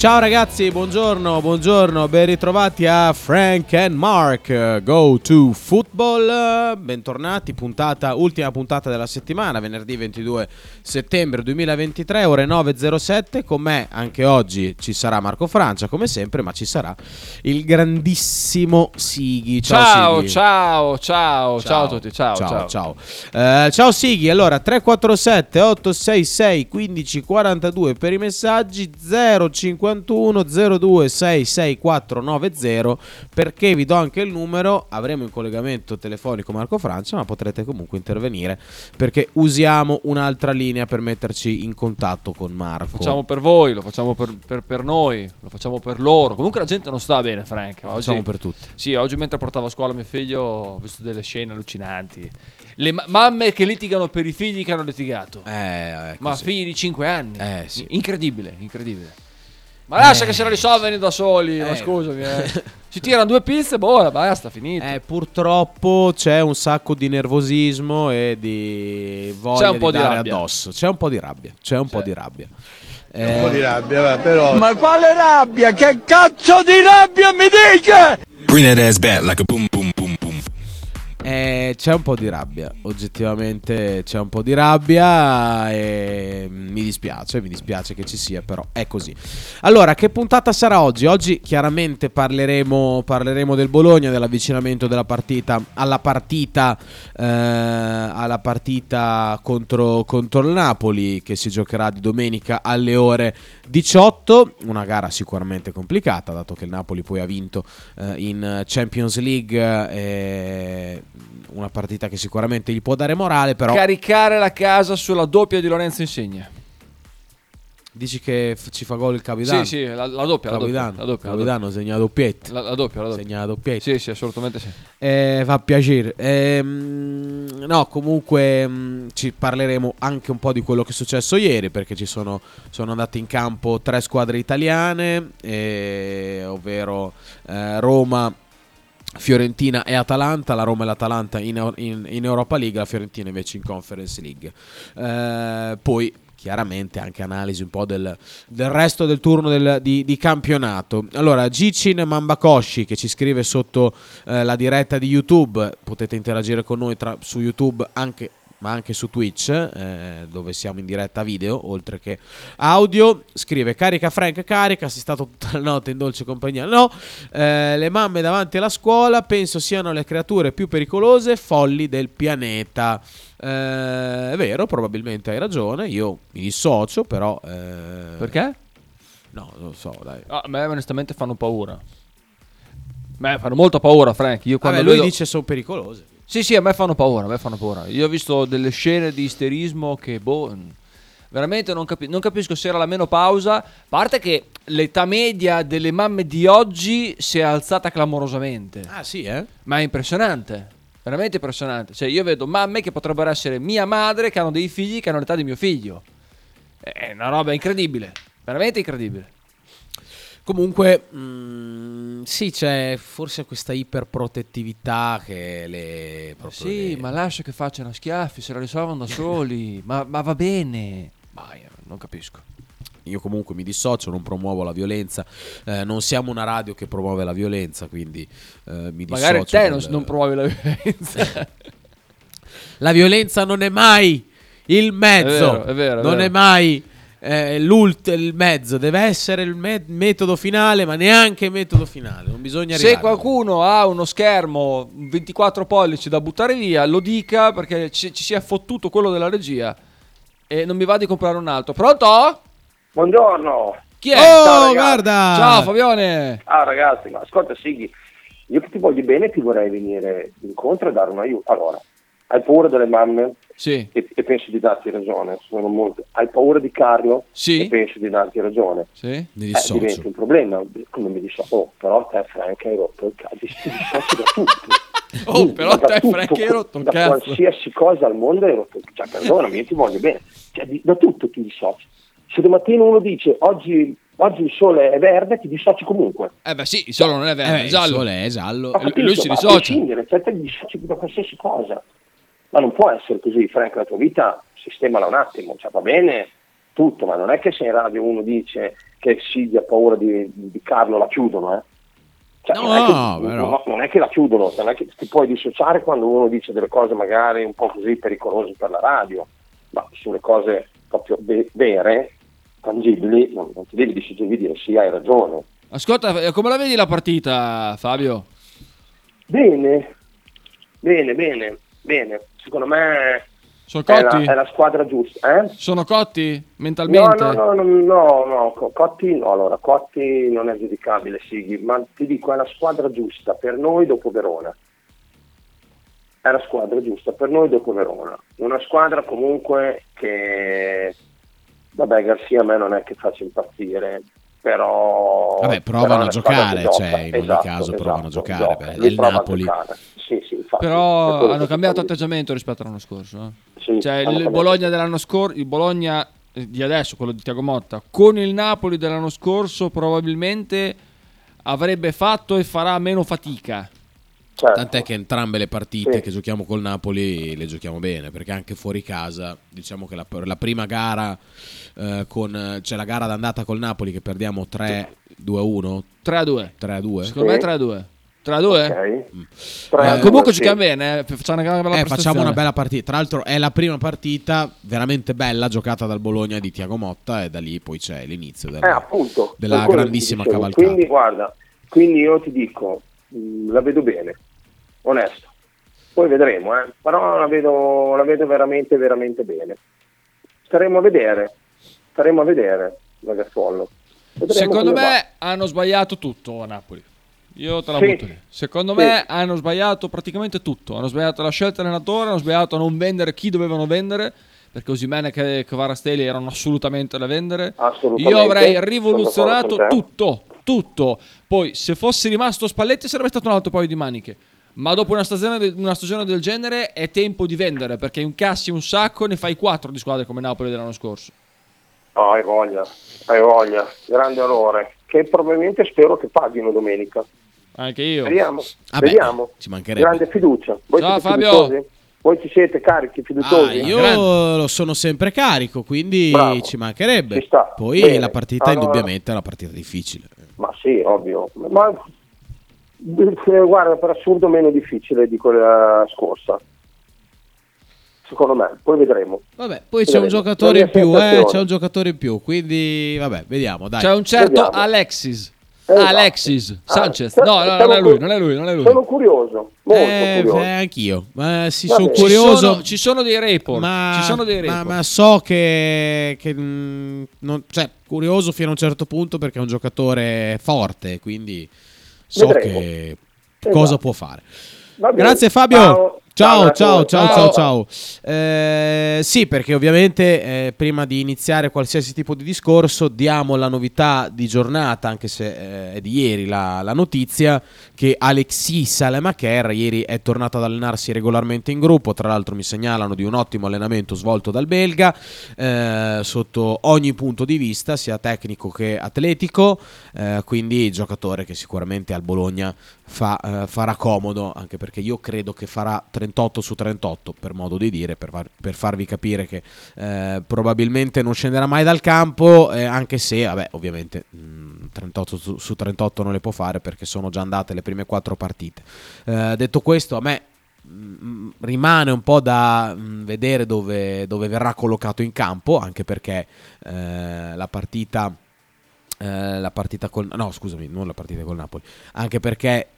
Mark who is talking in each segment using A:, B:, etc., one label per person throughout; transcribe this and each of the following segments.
A: Ciao ragazzi, buongiorno, buongiorno, ben ritrovati a Frank and Mark Go to Football. Bentornati, puntata, ultima puntata della settimana, venerdì 22 settembre 2023, ore 9.07. Con me anche oggi ci sarà Marco Francia, come sempre, ma ci sarà il grandissimo Sighi. Ciao,
B: Ciao,
A: Sighi.
B: ciao, ciao, ciao, a tutti, ciao,
A: ciao.
B: ciao.
A: ciao. Eh, ciao Sighi, allora 347 866 1542 per i messaggi 051 02 66490 perché vi do anche il numero, avremo in collegamento telefonico Marco Francia, ma potrete comunque intervenire perché usiamo un'altra linea per metterci in contatto con Marco.
B: Lo facciamo per voi, lo facciamo per, per- per noi, lo facciamo per loro. Comunque la gente non sta bene, Frank.
A: Lo facciamo per tutti.
B: Sì, oggi mentre portavo a scuola mio figlio ho visto delle scene allucinanti. Le ma- mamme che litigano per i figli che hanno litigato.
A: Eh, è
B: Ma figli di 5 anni.
A: Eh, sì.
B: Incredibile, incredibile. Ma lascia
A: Eh.
B: che se la risolvono da soli, ma
A: Eh.
B: scusami. eh. Si tirano due pizze, boh, basta, finito.
A: Eh, purtroppo c'è un sacco di nervosismo e di voglia
B: C'è un po' di
A: dare
B: rabbia.
A: addosso. C'è un po' di rabbia. C'è un po' di rabbia. Eh,
C: un po' di rabbia, va, però
D: Ma quale rabbia? Che cazzo di rabbia mi dice?
E: Bring that ass back like a boom, boom.
A: Eh, c'è un po' di rabbia, oggettivamente c'è un po' di rabbia e mi dispiace, mi dispiace che ci sia, però è così. Allora, che puntata sarà oggi? Oggi chiaramente parleremo, parleremo del Bologna, dell'avvicinamento della partita alla partita, eh, alla partita contro, contro il Napoli che si giocherà di domenica alle ore 18, una gara sicuramente complicata dato che il Napoli poi ha vinto eh, in Champions League, eh, una partita che sicuramente gli può dare morale, però
B: Caricare la casa sulla doppia di Lorenzo Insegna.
A: Dici che f- ci fa gol il Capitano.
B: Sì, sì, la, la doppia, doppia,
A: Capitano,
B: la doppia, la
A: Capitano segna doppietta.
B: doppia, la, la doppia, la doppia.
A: Segna doppietta.
B: Sì, sì, assolutamente sì.
A: Eh, fa piacere. Ehm, no, comunque mh, ci parleremo anche un po' di quello che è successo ieri, perché ci sono, sono andate in campo tre squadre italiane, eh, ovvero eh, Roma. Fiorentina e Atalanta, la Roma e l'Atalanta in, in- in Europa League, la Fiorentina invece in Conference League. Eh, poi chiaramente anche analisi un po' del, del resto del turno del- di, di campionato. Allora, Gicin Mambakoshi che ci scrive sotto eh, la diretta di YouTube, potete interagire con noi tra- su YouTube anche ma anche su Twitch, eh, dove siamo in diretta video, oltre che audio. Scrive: Carica Frank, carica. Sei stato tutta la notte in dolce compagnia. No, eh, le mamme davanti alla scuola penso siano le creature più pericolose, folli del pianeta. Eh, è vero, probabilmente hai ragione. Io mi dissocio, però. eh,
B: Perché?
A: No, non lo so, dai.
B: Ah, a me onestamente fanno paura. Beh, fanno molto paura, Frank. Io quando
A: Vabbè, lui
B: vedo-
A: dice sono pericolose.
B: Sì, sì, a me fanno paura, a me fanno paura. Io ho visto delle scene di isterismo che, boh, veramente non, capi- non capisco se era la menopausa. A parte che l'età media delle mamme di oggi si è alzata clamorosamente.
A: Ah, sì, eh?
B: Ma è impressionante, veramente impressionante. Cioè, io vedo mamme che potrebbero essere mia madre, che hanno dei figli che hanno l'età di mio figlio. È una roba incredibile, veramente incredibile.
A: Comunque, mm, sì, c'è forse questa iperprotettività che le. proprio
B: Sì,
A: le-
B: ma lascia che facciano schiaffi, se la risolvono da soli. ma, ma va bene. Ma io non capisco.
A: Io comunque mi dissocio, non promuovo la violenza. eh, non siamo una radio che promuove la violenza, quindi eh, mi dissocio.
B: Magari te non,
A: dal-
B: non promuovi la violenza.
A: La violenza non è mai il mezzo.
B: È vero, è vero, è
A: non
B: vero.
A: è mai eh, il mezzo. Deve essere il me- metodo finale, ma neanche il metodo finale. Non bisogna
B: Se
A: arrivare.
B: qualcuno ha uno schermo 24 pollici da buttare via, lo dica perché ci, ci si è fottuto quello della regia. E non mi va di comprare un altro. Pronto?
D: Buongiorno.
B: Chi è?
A: Oh,
D: Ciao,
A: guarda!
B: Ciao Fabione.
D: Ah ragazzi, ma ascolta Sighi, io che ti voglio bene ti vorrei venire incontro e dare un aiuto. Allora, hai paura delle mamme
B: Sì.
D: e, e penso di darti ragione, sono molte. Hai paura di Carlo
B: Sì.
D: e penso di darti ragione.
B: Sì.
A: Mi
D: Eh, diventa un problema, come mi dice, oh, però te Frank hai rotto il cazzo, ti dissoci da tutti.
B: Oh,
D: Tu,
B: però te,
D: tutto,
B: Frank, hai rotto il
D: Da
B: cazzo.
D: qualsiasi cosa al mondo hai rotto, cioè perdonami, io ti voglio bene, cioè, di- da tutto ti dissoci. Se domattina uno dice oggi, oggi il sole è verde, ti dissoci comunque.
B: Eh beh sì, il sole non è verde,
A: Eh,
B: è
A: il sole è giallo.
D: Capito,
B: lui si
D: ma
B: dissocia.
D: prescindere, cioè te ti dissoci da qualsiasi cosa. Ma non può essere così, Frank, la tua vita sistemala un attimo, cioè va bene tutto, ma non è che se in radio uno dice che Sigli ha paura di, di Carlo la chiudono, eh. Cioè,
A: No,
D: non, è che,
A: però.
D: no, non è che la chiudono, non è che ti puoi dissociare quando uno dice delle cose magari un po' così pericolose per la radio, ma sulle cose proprio ve- vere, tangibili, non, non ti devi di dire sì, hai ragione.
B: Ascolta, eh, come la vedi la partita, Fabio?
D: Bene, bene, bene, bene. Secondo me
B: Sono
D: è la,
B: cotti?
D: è la squadra giusta. Eh?
B: Sono cotti
D: No,
B: mentalmente?
D: no, no, no, no, no, Co- Cotti no, allora, Cotti non è giudicabile, Sighi, ma ti dico, è la squadra giusta per noi dopo Verona. È la squadra giusta per noi dopo Verona. Una squadra comunque che, vabbè, Garzia a me non è che faccia impazzire, però...
A: Vabbè,
D: però
A: provano
D: è
A: a giocare, cioè, in ogni
D: Esatto,
A: caso provano a
D: esatto,
A: giocare,
D: gioca.
A: beh, è il Napoli.
D: Sì, sì, infatti,
B: Però hanno cambiato atteggiamento rispetto all'anno scorso. eh.
D: Sì,
B: Cioè il. Bologna dell'anno scorso, il Bologna di adesso, quello di Tiago Motta, con il Napoli dell'anno scorso probabilmente avrebbe fatto e farà meno fatica.
D: Certo.
A: Tant'è che entrambe le partite
D: Sì.
A: che giochiamo col Napoli le giochiamo bene, perché anche fuori casa, diciamo che la, la prima gara eh, con cioè la gara d'andata col Napoli che perdiamo 3-2-1,
B: 3-2.
A: 3-2.
B: Secondo me 3-2. 3-2?
D: Ok.
A: Mm.
D: Tre a
A: Eh,
D: due,
B: Comunque
D: sì.
B: giochiamo bene, eh. facciamo una bella
A: Eh, facciamo una bella partita. Tra l'altro è la prima partita veramente bella giocata dal Bologna di Tiago Motta e da lì poi c'è l'inizio
D: Eh,
A: della,
D: appunto,
A: della grandissima cavalcata.
D: Quindi, guarda, quindi io ti dico, mh, la vedo bene, onesto. Poi vedremo, eh. però la vedo, la vedo veramente, veramente bene. Staremo a vedere, staremo a vedere, ragazzuolo. Vedremo
B: Secondo me hanno sbagliato tutto a Napoli. Io te la
D: Sì.
B: butto lì. Secondo
D: Sì.
B: me hanno sbagliato praticamente tutto. Hanno sbagliato la scelta dell'allenatore, hanno sbagliato a non vendere chi dovevano vendere. Perché Osimene e Kvarastelli erano assolutamente da vendere.
D: Assolutamente.
B: Io avrei rivoluzionato tutto, tutto. Poi se fosse rimasto Spalletti sarebbe stato un altro paio di maniche. Ma dopo una stagione, de- una stagione del genere è tempo di vendere perché incassi un sacco e ne fai quattro di squadre come Napoli dell'anno scorso.
D: No, hai voglia, hai voglia, grande onore, che probabilmente spero che paghino domenica.
B: Anche io.
D: Vediamo,
A: Vabbè,
D: vediamo.
A: ci mancherebbe.
D: Grande fiducia. Voi
B: Ciao, Fabio.
D: fiduciosi? Voi ci siete carichi,
A: Ah,
D: fiduciosi?
A: io
B: Grande.
A: lo sono sempre carico, quindi
D: Bravo.
A: ci mancherebbe.
D: Ci.
A: Poi
D: Bene.
A: la partita
D: Allora-
A: indubbiamente è una partita difficile.
D: Ma sì, ovvio. Ma guarda, per assurdo meno difficile di quella scorsa. Secondo me, poi vedremo.
A: Vabbè, poi c'è un
D: Vedremo.
A: giocatore in più, eh, c'è un giocatore in più, quindi vabbè, vediamo, dai.
B: C'è un certo
D: Vediamo.
B: Alexis.
D: Esatto.
B: Alexis
D: Ah,
B: Sanchez. No, no,
D: sono
B: non è lui, non è lui, non è lui.
D: Sono curioso, molto
A: Eh,
D: curioso.
A: eh, anch'io, ma sì,
D: Va
A: sono
D: bene.
B: Ci
A: curioso.
B: sono, ci sono dei report.
A: ma,
B: ci sono dei
A: ma-
B: report.
A: ma so che, che, mm, non- cioè, curioso fino a un certo punto perché è un giocatore forte, quindi so
D: Vedremo.
A: che
D: Esatto.
A: cosa può fare. Grazie Fabio.
D: Ciao.
A: Ciao, ciao, ciao, ciao, ciao. Eh, sì, perché ovviamente eh, prima di iniziare qualsiasi tipo di discorso diamo la novità di giornata, anche se eh, è di ieri la, la notizia, che Alexis Salemacher ieri è tornato ad allenarsi regolarmente in gruppo, tra l'altro mi segnalano di un ottimo allenamento svolto dal belga, eh, sotto ogni punto di vista, sia tecnico che atletico, eh, quindi giocatore che sicuramente al Bologna fa- eh, farà comodo, anche perché io credo che farà 38 su 38, per modo di dire, per, far- per farvi capire che eh, probabilmente non scenderà mai dal campo, eh, anche se, vabbè, ovviamente mh, 38 su, su 38 non le può fare perché sono già andate le prime quattro partite. Eh, detto questo, a me mh, rimane un po' da mh, vedere dove, dove verrà collocato in campo, anche perché eh, la partita eh, la partita col no scusami non la partita col Napoli anche perché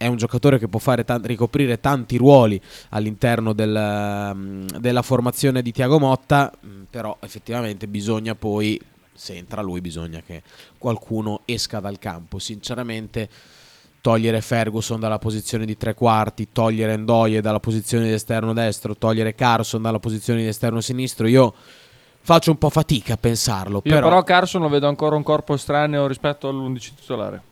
A: è un giocatore che può fare tan- ricoprire tanti ruoli all'interno del, mm, della formazione di Tiago Motta mm, però effettivamente bisogna poi se entra lui bisogna che qualcuno esca dal campo sinceramente togliere Ferguson dalla posizione di tre quarti, togliere Ndoye dalla posizione di esterno destro, togliere Carson dalla posizione di esterno sinistro, io faccio un po' fatica a pensarlo.
B: Io
A: però,
B: però Carson lo vedo ancora un corpo estraneo rispetto all'11 titolare.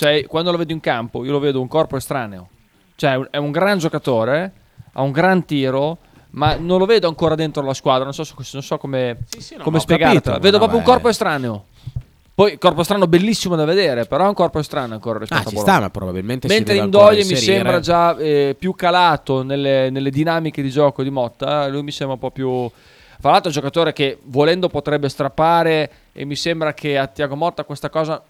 B: Cioè, quando lo vedo in campo, io lo vedo un corpo estraneo. Cioè, è un- gran giocatore, ha un gran tiro, ma non lo vedo ancora dentro la squadra. Non so, non so come,
A: no,
B: come
A: ma ho
B: spiegartela.
A: capito,
B: Vedo
A: no,
B: proprio un corpo estraneo. Poi corpo strano bellissimo da vedere, però è un corpo estraneo ancora rispetto
A: Ah,
B: a
A: ci sta, ma probabilmente
B: Mentre Indoie mi sembra già eh, più calato nelle, nelle dinamiche di gioco di Motta, lui mi sembra un po' più... Fra l'altro è un giocatore che volendo potrebbe strappare e mi sembra che a Tiago Motta questa cosa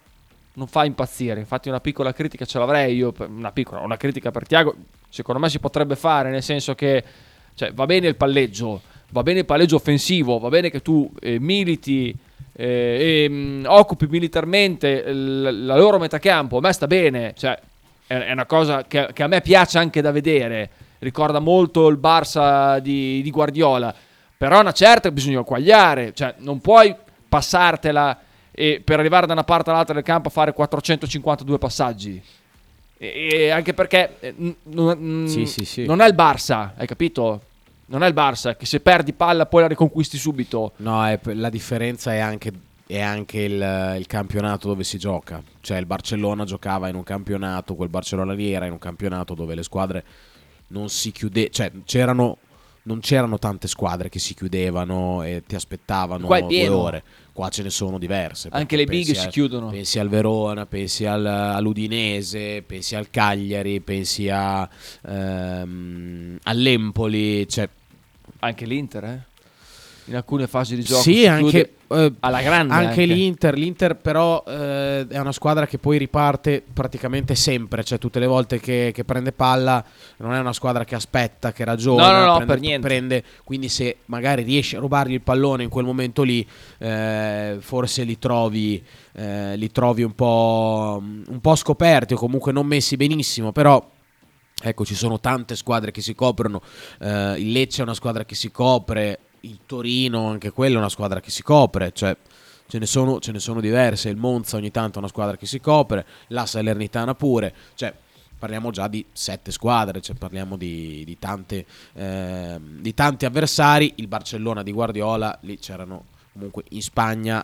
B: non fa impazzire. Infatti una piccola critica ce l'avrei io, una piccola, una critica per Tiago secondo me si potrebbe fare, nel senso che cioè, va bene il palleggio, va bene il palleggio offensivo, va bene che tu eh, militi eh, e mh, occupi militarmente l- la loro metà campo, a me sta bene, cioè è, è una cosa che, che a me piace anche da vedere, ricorda molto il Barça di, di Guardiola, però una certa bisogna equagliare, cioè non puoi passartela e per arrivare da una parte all'altra del campo a fare 452 passaggi. E, e anche perché eh, n- n-
A: Sì, sì, sì.
B: non è il Barça, hai capito? Non è il Barça che se perdi palla poi la riconquisti subito.
A: No, è- la differenza è anche, è anche il, il campionato dove si gioca. Cioè il Barcellona giocava in un campionato, quel Barcellona lì era in un campionato dove le squadre non si chiudevano, cioè c'erano, non c'erano tante squadre che si chiudevano e ti aspettavano
B: Qua
A: due ore. Qua ce ne sono diverse.
B: Anche le
A: pensi
B: si chiudono.
A: Pensi al Verona, pensi al- all'Udinese, pensi al Cagliari, pensi a, ehm, all'Empoli. Cioè,
B: Anche l'Inter, eh? In alcune fasi di gioco.
A: sì, anche, eh,
B: alla grande.
A: anche,
B: anche.
A: l'Inter, l'Inter però eh, è una squadra che poi riparte praticamente sempre, cioè tutte le volte che, che prende palla non è una squadra che aspetta, che ragiona,
B: No, no, no,
A: prende,
B: per niente.
A: prende- quindi se magari riesci a rubargli il pallone in quel momento lì, eh, forse li trovi, eh, li trovi un, po', un po' scoperti o comunque non messi benissimo, però... Ecco, ci sono tante squadre che si coprono. eh, il Lecce è una squadra che si copre. Il Torino, anche quella è una squadra che si copre. Cioè, ce ne sono, ce ne sono diverse. Il Monza ogni tanto è una squadra che si copre. La Salernitana pure. Cioè, parliamo già di sette squadre. Cioè, parliamo di, di tante, ehm, di tanti avversari. Il Barcellona di Guardiola, lì c'erano comunque in Spagna.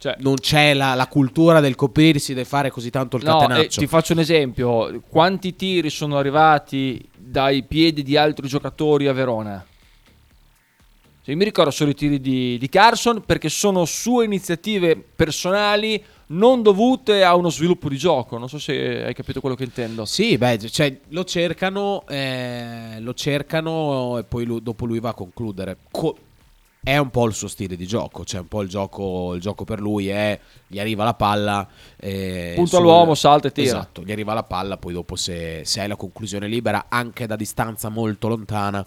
B: Cioè,
A: Non c'è la, la cultura del coprirsi, del fare così tanto il
B: No,
A: catenaccio.
B: eh, ti faccio un esempio. Quanti tiri sono arrivati dai piedi di altri giocatori a Verona? Cioè, io mi ricordo solo i tiri di, di Carson perché sono sue iniziative personali non dovute a uno sviluppo di gioco. Non so se hai capito quello che intendo.
A: Sì, beh, cioè, lo cercano, eh, lo cercano e poi lui- dopo lui va a concludere. Co- è un po' il suo stile di gioco, cioè un po' il gioco, il gioco per lui è gli arriva la palla, eh,
B: Punto
A: sul-
B: all'uomo, salta e tira.
A: Esatto, gli arriva la palla, poi dopo se, se hai la conclusione libera, anche da distanza molto lontana,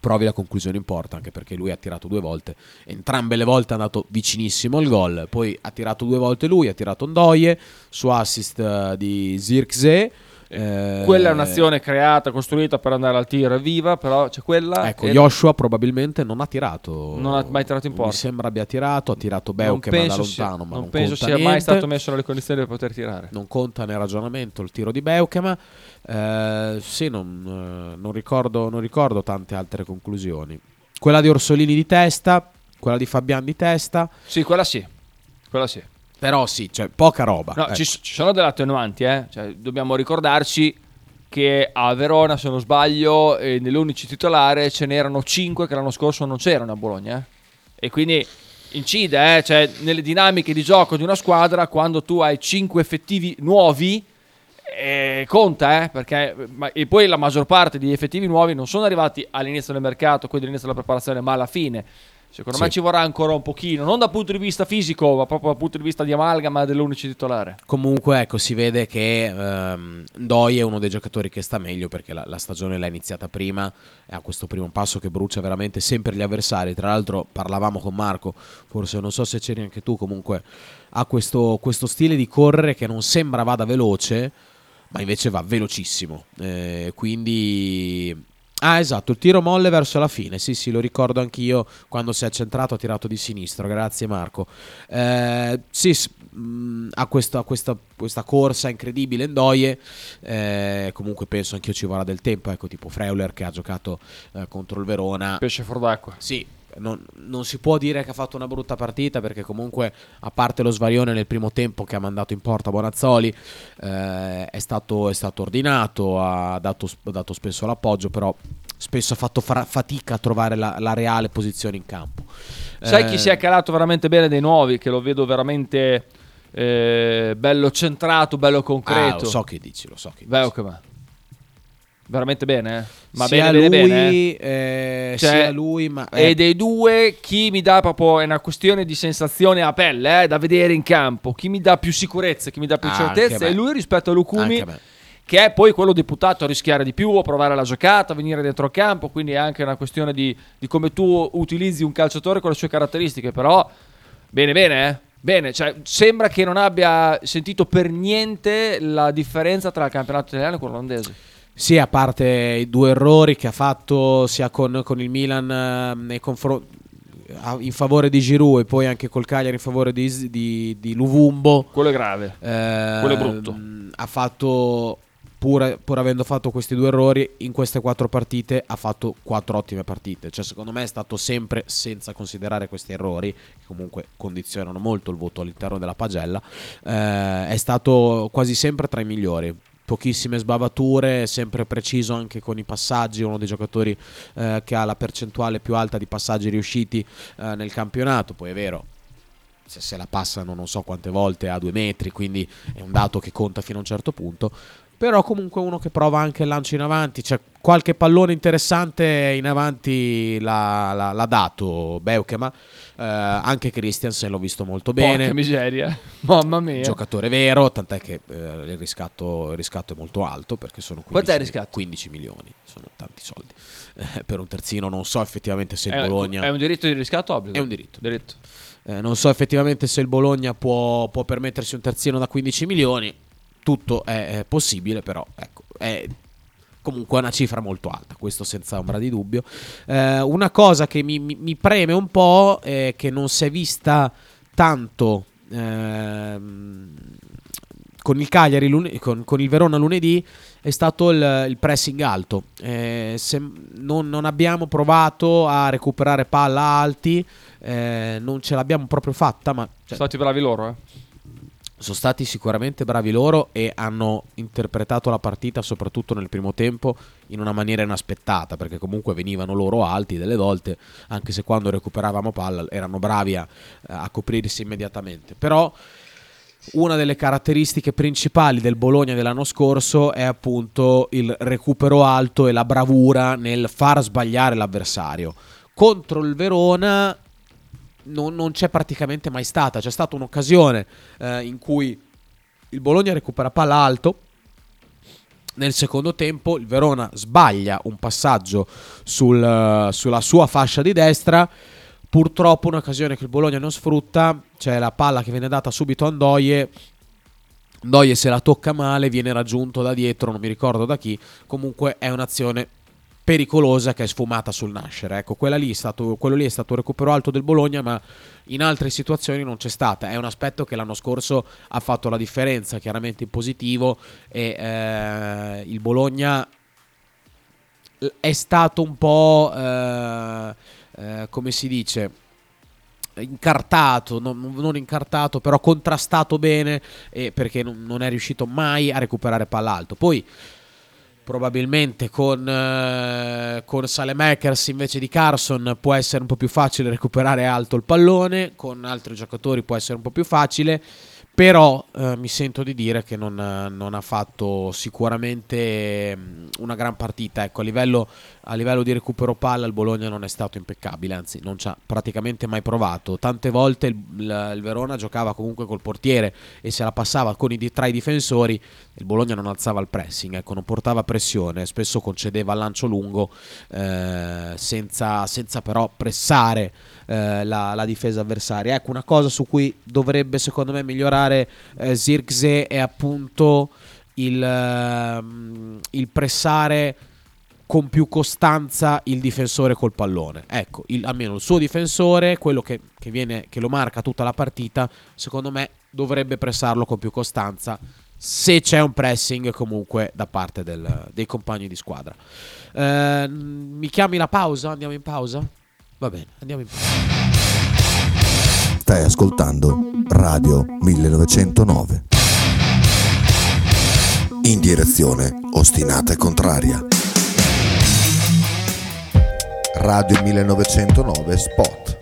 A: provi la conclusione in porta, anche perché lui ha tirato due volte, entrambe le volte è andato vicinissimo al gol, poi ha tirato due volte lui, ha tirato Ndoye, su assist eh, di Zirkzee. eh,
B: Quella è un'azione creata, costruita per andare al tiro, è viva, però c'è quella.
A: Ecco, Joshua probabilmente non ha tirato.
B: Non ha mai tirato in porta.
A: Mi sembra abbia tirato, ha tirato
B: non
A: Beukema da
B: penso sia-
A: lontano, ma
B: non
A: non,
B: penso sia mai
A: niente.
B: stato messo nelle condizioni per poter tirare.
A: Non conta nel ragionamento il tiro di Beukema. Eh, sì, non, eh, non ricordo, non ricordo tante altre conclusioni. Quella di Orsolini di testa, quella di Fabian di testa.
B: Sì, quella sì. Quella sì.
A: Però sì, cioè poca roba.
B: No,
A: ecco.
B: ci, ci sono delle attenuanti, eh. Cioè, dobbiamo ricordarci che a Verona, se non sbaglio, eh, nell'11 titolare ce n'erano 5 che l'anno scorso non c'erano a Bologna. eh. E quindi incide, eh, cioè, nelle dinamiche di gioco di una squadra, quando tu hai 5 effettivi nuovi, eh, conta, eh, perché ma- e poi la maggior parte degli effettivi nuovi non sono arrivati all'inizio del mercato, quindi all'inizio della preparazione, ma alla fine. Secondo
A: Sì.
B: me ci vorrà ancora un pochino, non dal punto di vista fisico, ma proprio dal punto di vista di amalgama dell'11 titolare.
A: Comunque, ecco, si vede che ehm, Ndoi è uno dei giocatori che sta meglio perché la, la stagione l'ha iniziata prima e ha questo primo passo che brucia veramente sempre gli avversari. Tra l'altro, parlavamo con Marco, forse non so se c'eri anche tu, comunque ha questo, questo stile di correre che non sembra vada veloce, ma invece va velocissimo. Eh, quindi. Ah, esatto, il tiro molle verso la fine. Sì, sì, lo ricordo anch'io quando si è centrato, ha tirato di sinistro. Grazie, Marco. Eh, sì, mh, ha questa, questa- questa corsa incredibile Ndoye. Eh, comunque penso anch'io ci vorrà del tempo. Ecco, tipo Freuler che ha giocato eh, contro il Verona.
B: Pesce fuor d'acqua.
A: Sì, non, non si può dire che ha fatto una brutta partita perché comunque, a parte lo svarione nel primo tempo che ha mandato in porta Bonazzoli, eh, è, stato, è stato ordinato, ha dato, ha dato spesso l'appoggio, però spesso ha fatto fra- fatica a trovare la, la reale posizione in campo.
B: Sai
A: Eh,
B: chi si è calato veramente bene dei nuovi? Che lo vedo veramente eh, bello centrato, bello
A: ah,
B: concreto.
A: lo so che dici, lo so che dici.
B: Beukema. Veramente bene? Ma
A: sia
B: bene, bene,
A: lui,
B: bene. eh?
A: eh,
B: Cioè,
A: sia lui, ma eh,
B: E dei due, chi mi dà proprio è una questione di sensazione a pelle, eh, da vedere in campo. Chi mi dà più sicurezza, chi mi dà più
A: Ah,
B: certezza è lui rispetto a Lukumi, che è poi quello deputato a rischiare di più, a provare la giocata, a venire dentro campo. Quindi è anche una questione di, di come tu utilizzi un calciatore con le sue caratteristiche. Però, bene, bene, eh. Bene, cioè, sembra che non abbia sentito per niente la differenza tra il campionato italiano e quello olandese.
A: Sì, a parte i due errori che ha fatto sia con, con il Milan eh, nei confron- in favore di Giroud e poi anche col Cagliari in favore di, di, di Luvumbo.
B: Quello è grave.
A: eh,
B: Quello è brutto.
A: Ha fatto, pur, pur avendo fatto questi due errori, in queste quattro partite ha fatto quattro ottime partite. Cioè, secondo me è stato sempre, senza considerare questi errori, che comunque condizionano molto il voto all'interno della pagella, eh, è stato quasi sempre tra i migliori. Pochissime sbavature, sempre preciso anche con i passaggi, uno dei giocatori eh, che ha la percentuale più alta di passaggi riusciti eh, nel campionato. Poi è vero, se se la passano non so quante volte a due metri, quindi è un dato che conta fino a un certo punto. Però comunque uno che prova anche il lancio in avanti, c'è qualche pallone interessante in avanti l'ha, l'ha- l'ha dato Beukema, eh, anche Christiansen l'ho visto molto bene.
B: Porca miseria. Mamma mia.
A: Giocatore vero, tant'è che eh, il, riscatto, il riscatto è molto alto perché sono 15,
B: Quant'è il riscatto?
A: 15 milioni, sono tanti soldi. Eh, per un terzino non so effettivamente se il
B: È,
A: Bologna...
B: è un diritto di riscatto obbligo?
A: È un diritto.
B: Diritto.
A: Eh, non so effettivamente se il Bologna può, può permettersi un terzino da 15 milioni. Tutto è, è possibile, però ecco, è comunque una cifra molto alta, questo senza ombra di dubbio. Eh, una cosa che mi, mi- mi preme un po' è che non si è vista tanto ehm, con il Cagliari, lune- con, con il Verona lunedì, è stato il, il pressing alto. Eh, se- non, non abbiamo provato a recuperare palla alti, eh, non ce l'abbiamo proprio fatta, ma cioè,
B: Sono stati bravi loro, eh.
A: Sono stati sicuramente bravi loro e hanno interpretato la partita, soprattutto nel primo tempo, in una maniera inaspettata, perché comunque venivano loro alti delle volte, anche se quando recuperavamo palla erano bravi a, a coprirsi immediatamente. Però una delle caratteristiche principali del Bologna dell'anno scorso è appunto il recupero alto e la bravura nel far sbagliare l'avversario. Contro il Verona non, non c'è praticamente mai stata. C'è stata un'occasione eh, in cui il Bologna recupera palla alto. Nel secondo tempo il Verona sbaglia un passaggio sul, eh, sulla sua fascia di destra. Purtroppo un'occasione che il Bologna non sfrutta. C'è la palla che viene data subito a Ndoye. Ndoye se la tocca male, viene raggiunto da dietro, non mi ricordo da chi. Comunque è un'azione pericolosa che è sfumata sul nascere. Ecco, lì stato, quello lì è stato un recupero alto del Bologna, ma in altre situazioni non c'è stata. È un aspetto che l'anno scorso ha fatto la differenza, chiaramente in positivo. E eh, il Bologna è stato un po', eh, eh, come si dice, incartato, non, non incartato, però contrastato bene perché non, non è riuscito mai a recuperare palla alto. Poi probabilmente con, eh, con Salemakers invece di Carson può essere un po' più facile recuperare alto il pallone, con altri giocatori può essere un po' più facile, però eh, mi sento di dire che non, non ha fatto sicuramente mm, una gran partita. Ecco, a livello, a livello di recupero palla il Bologna non è stato impeccabile, anzi non ci ha praticamente mai provato. Tante volte il, il- il Verona giocava comunque col portiere e se la passava i, tra i difensori, il Bologna non alzava il pressing, ecco, non portava pressione, spesso concedeva lancio lungo eh, senza, senza però pressare eh, la, la difesa avversaria. Ecco, una cosa su cui dovrebbe secondo me migliorare eh, Zirkzee è appunto il, ehm, il pressare con più costanza il difensore col pallone. Ecco, il- almeno il suo difensore, quello che, che viene, che lo marca tutta la partita, secondo me dovrebbe pressarlo con più costanza se c'è un pressing comunque da parte del- dei compagni di squadra. Eh, mi chiami la pausa? Andiamo in pausa? Va bene, andiamo in pausa.
C: Stai ascoltando Radio 1909. In direzione ostinata e contraria. Radio 1909 Spot.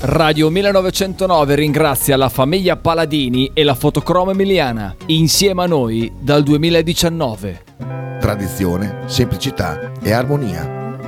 B: Radio 1909 ringrazia la famiglia Paladini e la fotocromo emiliana, insieme a noi dal 2019.
C: Tradizione, semplicità e armonia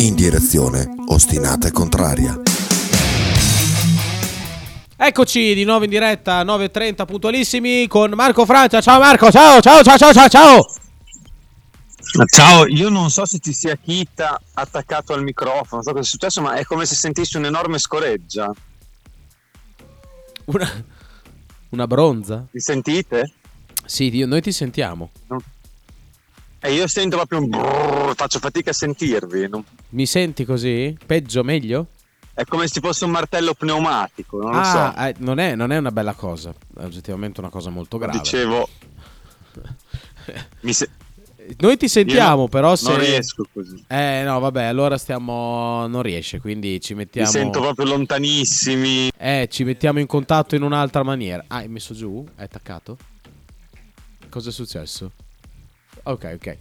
C: In direzione ostinata e contraria.
A: Eccoci di nuovo in diretta 9.30 puntualissimi con Marco Francia. Ciao Marco, ciao, ciao, ciao, ciao, ciao, ciao.
F: Ciao, io non so se ci sia Kita attaccato al microfono, non so cosa è successo, ma è come se sentissi un'enorme scoreggia.
A: Una, una bronza?
F: Mi sentite?
A: Sì, io- noi ti sentiamo.
F: E io sento proprio un brrr, faccio fatica a sentirvi. non-
A: Mi senti così? Peggio, meglio?
F: È come se fosse un martello pneumatico, non lo
A: ah,
F: so.
A: eh, non, è, non è una bella cosa. È oggettivamente una cosa molto grave.
F: Dicevo, mi se-
A: Noi ti sentiamo,
F: io
A: però se...
F: non riesco così.
A: Eh no, vabbè, allora stiamo... Non riesce, quindi ci
F: Mi
A: mettiamo...
F: sento proprio lontanissimi.
A: Eh, ci mettiamo in contatto in un'altra maniera. Ah, hai messo giù? Hai attaccato? Cosa è successo? Ok, ok.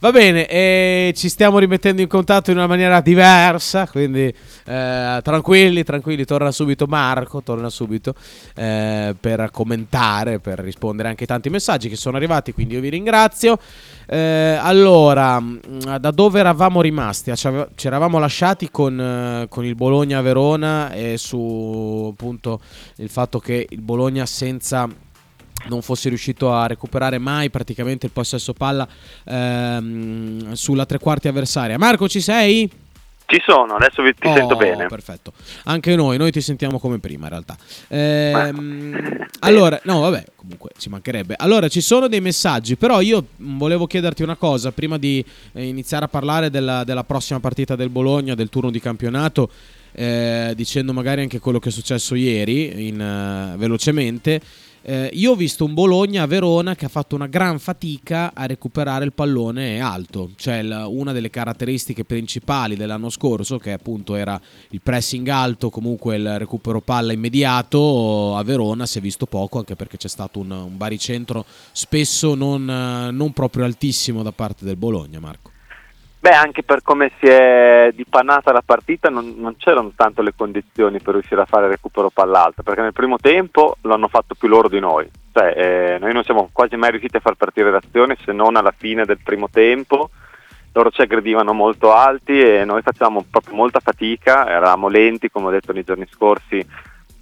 A: Va bene, e ci stiamo rimettendo in contatto in una maniera diversa, quindi eh, tranquilli, tranquilli, torna subito Marco, torna subito eh, per commentare, per rispondere anche ai tanti messaggi che sono arrivati, quindi io vi ringrazio. Eh, allora, mh, da dove eravamo rimasti? Ci eravamo lasciati con, eh, con il Bologna-Verona e su appunto il fatto che il Bologna senza non fosse riuscito a recuperare mai praticamente il possesso palla ehm, sulla tre quarti avversaria. Marco, ci sei?
G: Ci sono, adesso vi, ti
A: Oh,
G: sento bene.
A: Perfetto. Anche noi, noi ti sentiamo come prima in realtà. Ehm, allora, no, vabbè, comunque ci mancherebbe. Allora, ci sono dei messaggi, però io volevo chiederti una cosa prima di eh, iniziare a parlare della, della prossima partita del Bologna, del turno di campionato. eh, dicendo magari anche quello che è successo ieri in, eh, velocemente eh, io ho visto un Bologna a Verona che ha fatto una gran fatica a recuperare il pallone alto, cioè la- una delle caratteristiche principali dell'anno scorso, che appunto era il pressing alto, comunque il recupero palla immediato, a Verona si è visto poco, anche perché c'è stato un, un baricentro spesso non, eh, non proprio altissimo da parte del Bologna, Marco.
G: Beh, anche per come si è dipannata la partita non, non c'erano tanto le condizioni per riuscire a fare recupero palla alta, perché nel primo tempo l'hanno fatto più loro di noi. Cioè, eh, noi non siamo quasi mai riusciti a far partire l'azione se non alla fine del primo tempo. Loro ci aggredivano molto alti e noi facevamo proprio molta fatica, eravamo lenti, come ho detto nei giorni scorsi,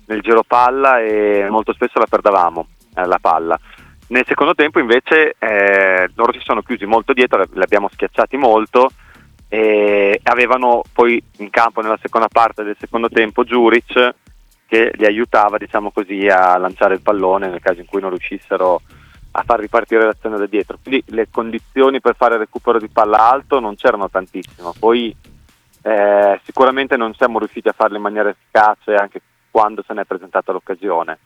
G: nel giro palla e molto spesso la perdavamo eh, la palla. Nel secondo tempo invece eh, loro si sono chiusi molto dietro, li abbiamo schiacciati molto e avevano poi in campo nella seconda parte del secondo tempo Juric che li aiutava diciamo così a lanciare il pallone nel caso in cui non riuscissero a far ripartire l'azione da dietro. Quindi le condizioni per fare recupero di palla alto non c'erano tantissimo. Poi eh, sicuramente non siamo riusciti a farlo in maniera efficace anche quando se ne è presentata l'occasione.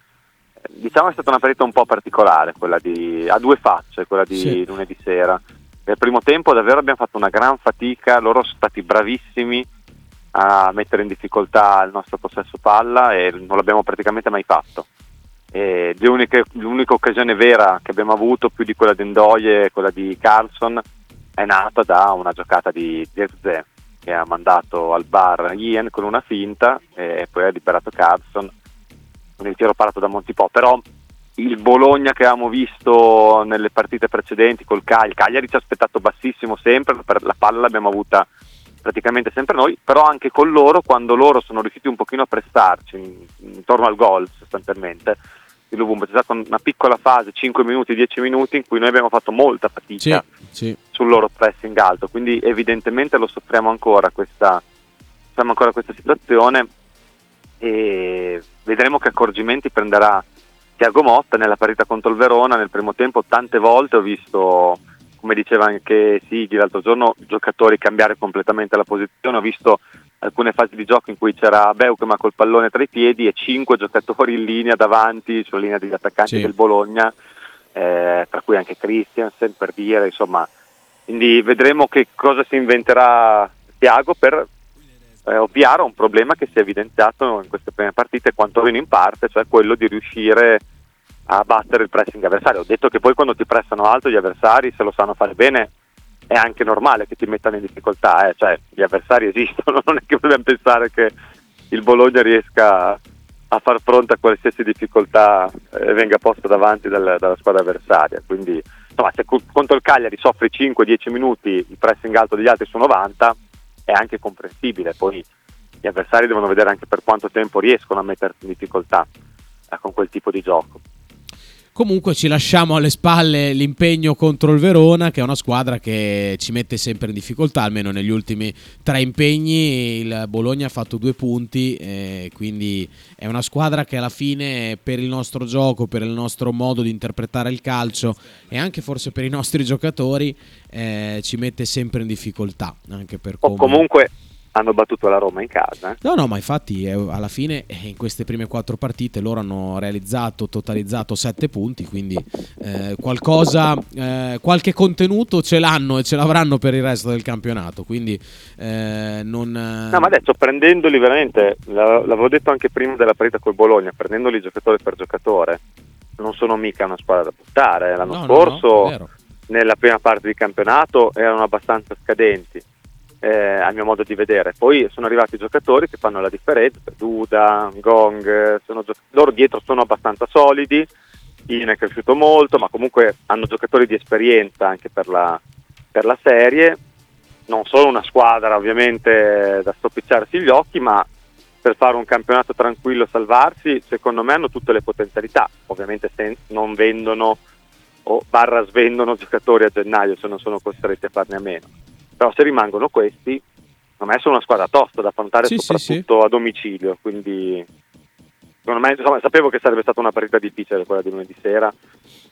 G: Diciamo che è stata una partita un po' particolare, quella di, a due facce, quella di
A: Sì.
G: lunedì sera. Nel primo tempo davvero abbiamo fatto una gran fatica, loro sono stati bravissimi a mettere in difficoltà il nostro possesso palla e non l'abbiamo praticamente mai fatto. E le uniche- l'unica occasione vera che abbiamo avuto, più di quella di Ndoye e quella di Carlson, è nata da una giocata di Zirze che ha mandato al bar Ian con una finta e poi ha liberato Carlson con il tiro parato da Montipò. Però il Bologna che avevamo visto nelle partite precedenti col Cagliari, Cagliari ci ha aspettato bassissimo sempre, per la palla l'abbiamo avuta praticamente sempre noi, però anche con loro, quando loro sono riusciti un pochino a prestarci in- intorno al gol sostanzialmente, di Lubumba c'è stata una piccola fase, 5 minuti, 10 minuti, in cui noi abbiamo fatto molta fatica
A: sì.
G: sul loro pressing alto, quindi evidentemente lo soffriamo ancora questa, soffriamo ancora questa situazione e vedremo che accorgimenti prenderà Tiago Motta nella partita contro il Verona. Nel primo tempo tante volte ho visto come diceva anche Sighi l'altro giorno giocatori cambiare completamente la posizione. Ho visto alcune fasi di gioco in cui c'era Beukema col pallone tra i piedi e cinque giocatori in linea davanti sulla linea degli attaccanti
A: Sì.
G: del Bologna eh, tra cui anche Christiansen per dire insomma. Quindi vedremo che cosa si inventerà Tiago per eh, ovviare a un problema che si è evidenziato in queste prime partite, quantomeno in parte, cioè quello di riuscire a battere il pressing avversario. Ho detto che poi quando ti pressano alto gli avversari, se lo sanno fare bene, è anche normale che ti mettano in difficoltà, eh. cioè gli avversari esistono, non è che dobbiamo pensare che il Bologna riesca a far fronte a qualsiasi difficoltà eh, venga posta davanti dal- dalla squadra avversaria. Quindi insomma, se co- contro il Cagliari soffri 5-10 minuti il pressing alto degli altri su 90 è anche comprensibile, poi gli avversari devono vedere anche per quanto tempo riescono a metterti in difficoltà eh, con quel tipo di gioco.
A: Comunque ci lasciamo alle spalle l'impegno contro il Verona, che è una squadra che ci mette sempre in difficoltà, almeno negli ultimi tre impegni. Il Bologna ha fatto due punti, eh, quindi è una squadra che alla fine per il nostro gioco, per il nostro modo di interpretare il calcio e anche forse per i nostri giocatori eh, ci mette sempre in difficoltà, anche per
G: O
A: come...
G: comunque hanno battuto la Roma in casa.
A: No, no, ma infatti eh, alla fine eh, in queste prime quattro partite loro hanno realizzato, totalizzato sette punti, quindi eh, qualcosa, eh, qualche contenuto ce l'hanno e ce l'avranno per il resto del campionato, quindi eh, non...
G: No, ma adesso prendendoli veramente, la- l'avevo detto anche prima della partita col Bologna, prendendoli giocatore per giocatore, non sono mica una squadra da buttare. L'anno
A: No, no,
G: scorso
A: no, vero.
G: nella prima parte di campionato erano abbastanza scadenti eh, a mio modo di vedere. Poi sono arrivati giocatori che fanno la differenza, Duda, Gong, eh, sono gio- loro dietro sono abbastanza solidi, Ian è cresciuto molto, ma comunque hanno giocatori di esperienza anche per la, per la serie, non solo una squadra ovviamente da stropicciarsi gli occhi, ma per fare un campionato tranquillo e salvarsi, secondo me hanno tutte le potenzialità, ovviamente se non vendono o barra svendono giocatori a gennaio se non sono costretti a farne a meno. Però se rimangono questi, secondo me sono una squadra tosta da affrontare
A: Sì, sì,
G: soprattutto a domicilio, quindi secondo me insomma, sapevo che sarebbe stata una partita difficile quella di lunedì sera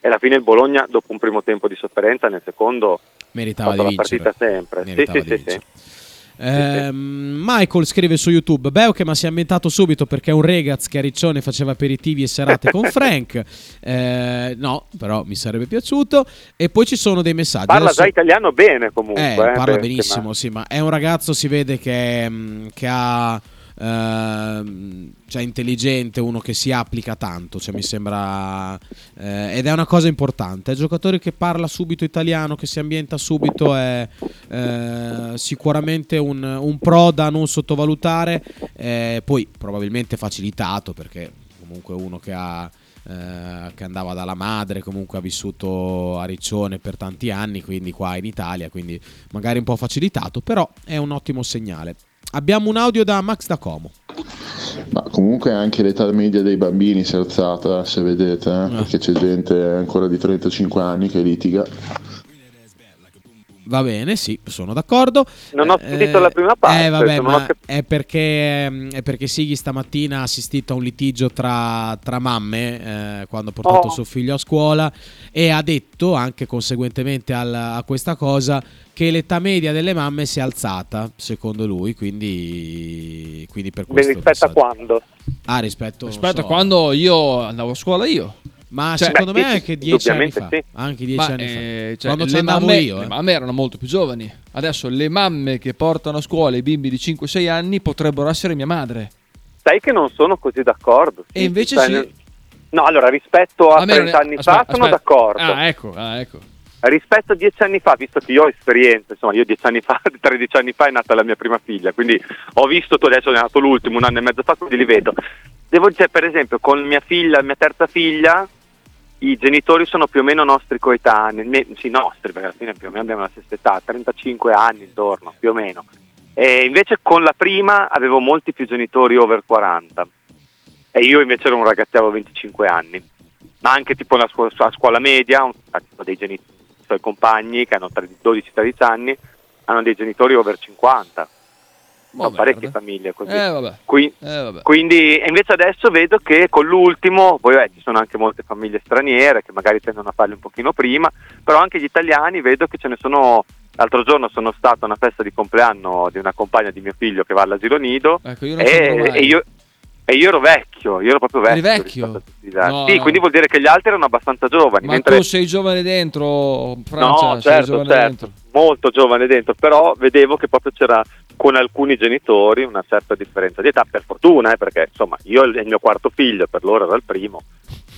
G: e alla fine il Bologna dopo un primo tempo di sofferenza nel secondo
A: Meritava di
G: la
A: vincere.
G: partita sempre. Sì,
A: Meritava
G: sì,
A: di
G: sì,
A: vincere.
G: sì.
A: Ehm, Michael scrive su YouTube: Beuke, ma si è ambientato subito perché è un ragazz che a Riccione faceva aperitivi e serate con Frank. Eh, no, però mi sarebbe piaciuto. E poi ci sono dei messaggi.
G: Parla
A: Adesso-
G: già italiano bene comunque.
A: eh,
G: eh,
A: parla benissimo,
G: ma-
A: sì, ma è un ragazzo, si vede che, che ha. Ehm, cioè intelligente, uno che si applica tanto, cioè mi sembra eh, ed è una cosa importante. Il giocatore che parla subito italiano, che si ambienta subito, è eh, sicuramente un, un pro da non sottovalutare. poi probabilmente facilitato perché comunque uno che ha eh, che andava dalla madre, comunque ha vissuto a Riccione per tanti anni, quindi qua in Italia, quindi magari un po' facilitato, però è un ottimo segnale. Abbiamo un audio da Max da Como.
H: Ma comunque anche l'età media dei bambini si è alzata, se vedete, eh, perché c'è gente ancora di 35 anni che litiga.
A: Va bene, sì, sono d'accordo.
G: Non ho sentito la prima parte,
A: Eh, vabbè, ma
G: cap-
A: è perché, è perché Sighi stamattina ha assistito a un litigio tra, tra mamme eh, quando ha portato
G: Oh.
A: suo figlio a scuola e ha detto, anche conseguentemente al- a questa cosa, che l'età media delle mamme si è alzata, secondo lui, quindi, quindi per
G: Beh,
A: questo...
G: rispetto a quando?
A: Ah, rispetto,
B: Rispetto a
A: so.
B: quando io andavo a scuola io.
A: Ma
B: Cioè,
A: secondo
G: beh,
A: me
G: sì,
A: anche dieci anni fa.
G: sì.
A: Anche dieci
B: Ma,
A: anni fa.
B: eh, cioè,
A: quando
B: le mamme,
A: io.
B: le
A: eh.
B: mamme erano molto più giovani. Adesso le mamme che portano a scuola i bimbi di 5-6 anni potrebbero essere mia madre.
G: Sai che non sono così d'accordo.
B: E invece
G: Cioè,
B: sì.
G: nel- No, allora rispetto a
B: A me non
G: 30
B: è-
G: anni
B: aspetta,
G: fa sono
B: aspetta.
G: d'accordo.
B: Ah, ecco, ah, ecco.
G: Rispetto a dieci anni fa, visto che io ho esperienza, insomma, io dieci anni fa, 13 anni fa è nata la mia prima figlia, quindi ho visto, tu adesso è nato l'ultimo, un anno e mezzo fa, quindi li vedo. Devo dire, per esempio, con mia figlia, mia terza figlia, i genitori sono più o meno nostri coetanei, ne- sì, nostri, perché alla fine più o meno abbiamo la stessa età, 35 anni intorno, più o meno. E invece con la prima avevo molti più genitori over 40 e io invece ero un ragazzo, avevo 25 anni. Ma anche tipo la scuola, a scuola media, un sacco dei genitori, i suoi compagni che hanno tra- 12-13 anni, hanno dei genitori over 50. Sono parecchie famiglie così.
B: Eh, vabbè.
G: Qui-
B: Eh, vabbè.
G: quindi invece adesso vedo che con l'ultimo, poi beh, ci sono anche molte famiglie straniere che magari tendono a farli un pochino prima, però anche gli italiani vedo che ce ne sono. L'altro giorno sono stato a una festa di compleanno di una compagna di mio figlio che va all'asilo nido
B: Ecco, io
G: e, e io, e io ero vecchio, io ero proprio vecchio.
B: Eri vecchio? No,
G: sì,
B: no.
G: quindi vuol dire che gli altri erano abbastanza giovani.
B: Ma
G: mentre...
B: tu sei giovane dentro, Francia,
G: no,
B: sei
G: certo,
B: giovane
G: certo,
B: dentro.
G: molto giovane dentro, però vedevo che proprio c'era con alcuni genitori una certa differenza di età, per fortuna, eh, perché insomma io è il mio quarto figlio, per loro era il primo,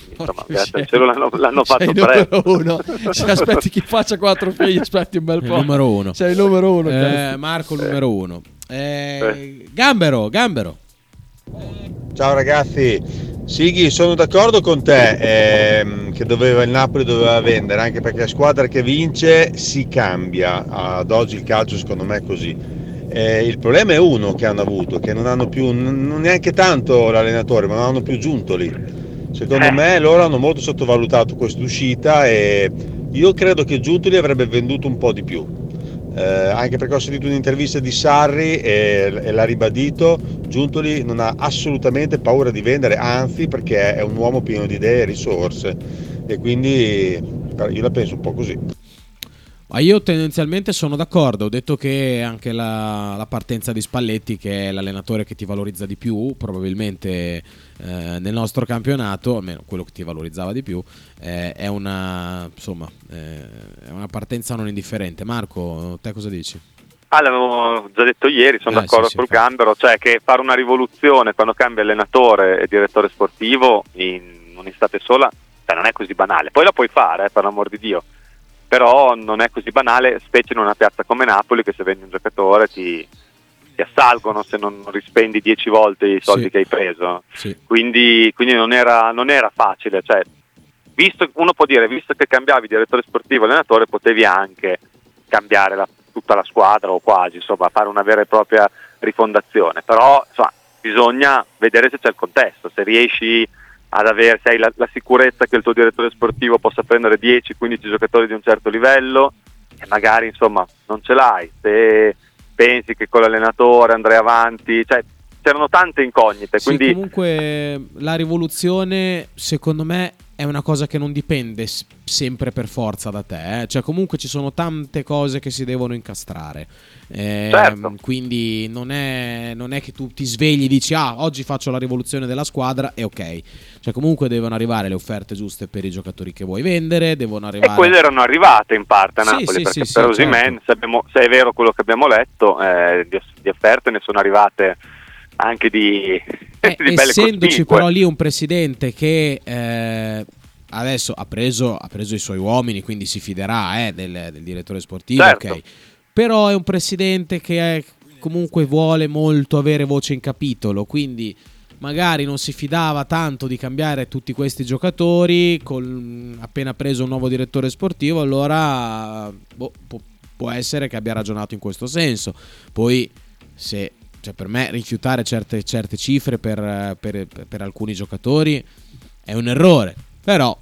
G: insomma, grazie al cielo l'hanno, l'hanno fatto
B: il numero
G: presto.
B: uno. Se aspetti chi faccia quattro figli, aspetti un bel
A: Il
B: po'.
A: numero uno.
B: Sei il numero uno.
A: Eh. Marco il numero uno. Eh, Gambero, Gambero.
I: Ciao ragazzi, Sighi sono d'accordo con te ehm, che doveva, il Napoli doveva vendere anche perché la squadra che vince si cambia, ad oggi il calcio secondo me è così. Eh, il problema è uno che hanno avuto, che non hanno più non neanche tanto l'allenatore, ma non hanno più Giuntoli. Secondo
G: Eh.
I: me loro hanno molto sottovalutato quest'uscita e io credo che Giuntoli avrebbe venduto un po' di più. Eh, anche perché ho sentito un'intervista di Sarri e, e l'ha ribadito, Giuntoli non ha assolutamente paura di vendere, anzi perché è un uomo pieno di idee e risorse e quindi io la penso un po' così.
A: Ma io tendenzialmente sono d'accordo, ho detto che anche la, la partenza di Spalletti, che è l'allenatore che ti valorizza di più, probabilmente eh, nel nostro campionato, almeno quello che ti valorizzava di più, eh, è, una, insomma, eh, è una partenza non indifferente. Marco, te cosa dici?
G: Ah, l'avevo già detto ieri, sono
A: Eh,
G: d'accordo
A: sì, sì,
G: sul. Gambero, cioè che fare una rivoluzione quando cambia allenatore e direttore sportivo in un'estate sola cioè, non è così banale. Poi la puoi fare, eh, per l'amor di Dio, però non è così banale, specie in una piazza come Napoli che se vendi un giocatore ti, ti assalgono se non rispendi 10 volte i soldi
A: Sì.
G: che hai preso.
A: Sì.
G: Quindi, quindi non, era, non era facile. Cioè, visto, uno può dire, visto che cambiavi direttore sportivo e allenatore, potevi anche cambiare la- tutta la squadra o quasi, insomma, fare una vera e propria rifondazione. Però insomma, bisogna vedere se c'è il contesto, se riesci ad avere se hai la, la sicurezza che il tuo direttore sportivo possa prendere 10-15 giocatori di un certo livello e magari insomma non ce l'hai, se pensi che con l'allenatore andrai avanti, cioè c'erano tante incognite,
A: Sì,
G: quindi
A: comunque la rivoluzione, secondo me, è una cosa che non dipende sempre per forza da te. eh. Cioè, comunque ci sono tante cose che si devono incastrare. Ehm,
G: Certo.
A: Quindi non è, non è che tu ti svegli e dici, ah, oggi faccio la rivoluzione della squadra e ok. Cioè, comunque devono arrivare le offerte giuste per i giocatori che vuoi vendere, devono
G: E
A: arrivare...
G: quelle erano arrivate in parte a Napoli,
A: sì,
G: perché
A: sì,
G: per
A: sì,
G: Osimhen,
A: certo.
G: se, è vero quello che abbiamo letto, eh, di offerte ne sono arrivate anche di,
A: Eh, essendoci però lì un presidente che eh, adesso ha preso, ha preso i suoi uomini, quindi si fiderà eh, del, del direttore sportivo,
G: Certo.
A: ok. Però è un presidente che è- comunque vuole molto avere voce in capitolo, quindi magari non si fidava tanto di cambiare tutti questi giocatori, col- appena preso un nuovo direttore sportivo, allora boh, può, può essere che abbia ragionato in questo senso. Poi se cioè per me rifiutare certe, certe cifre per, eh, per- per alcuni giocatori è un errore. Però,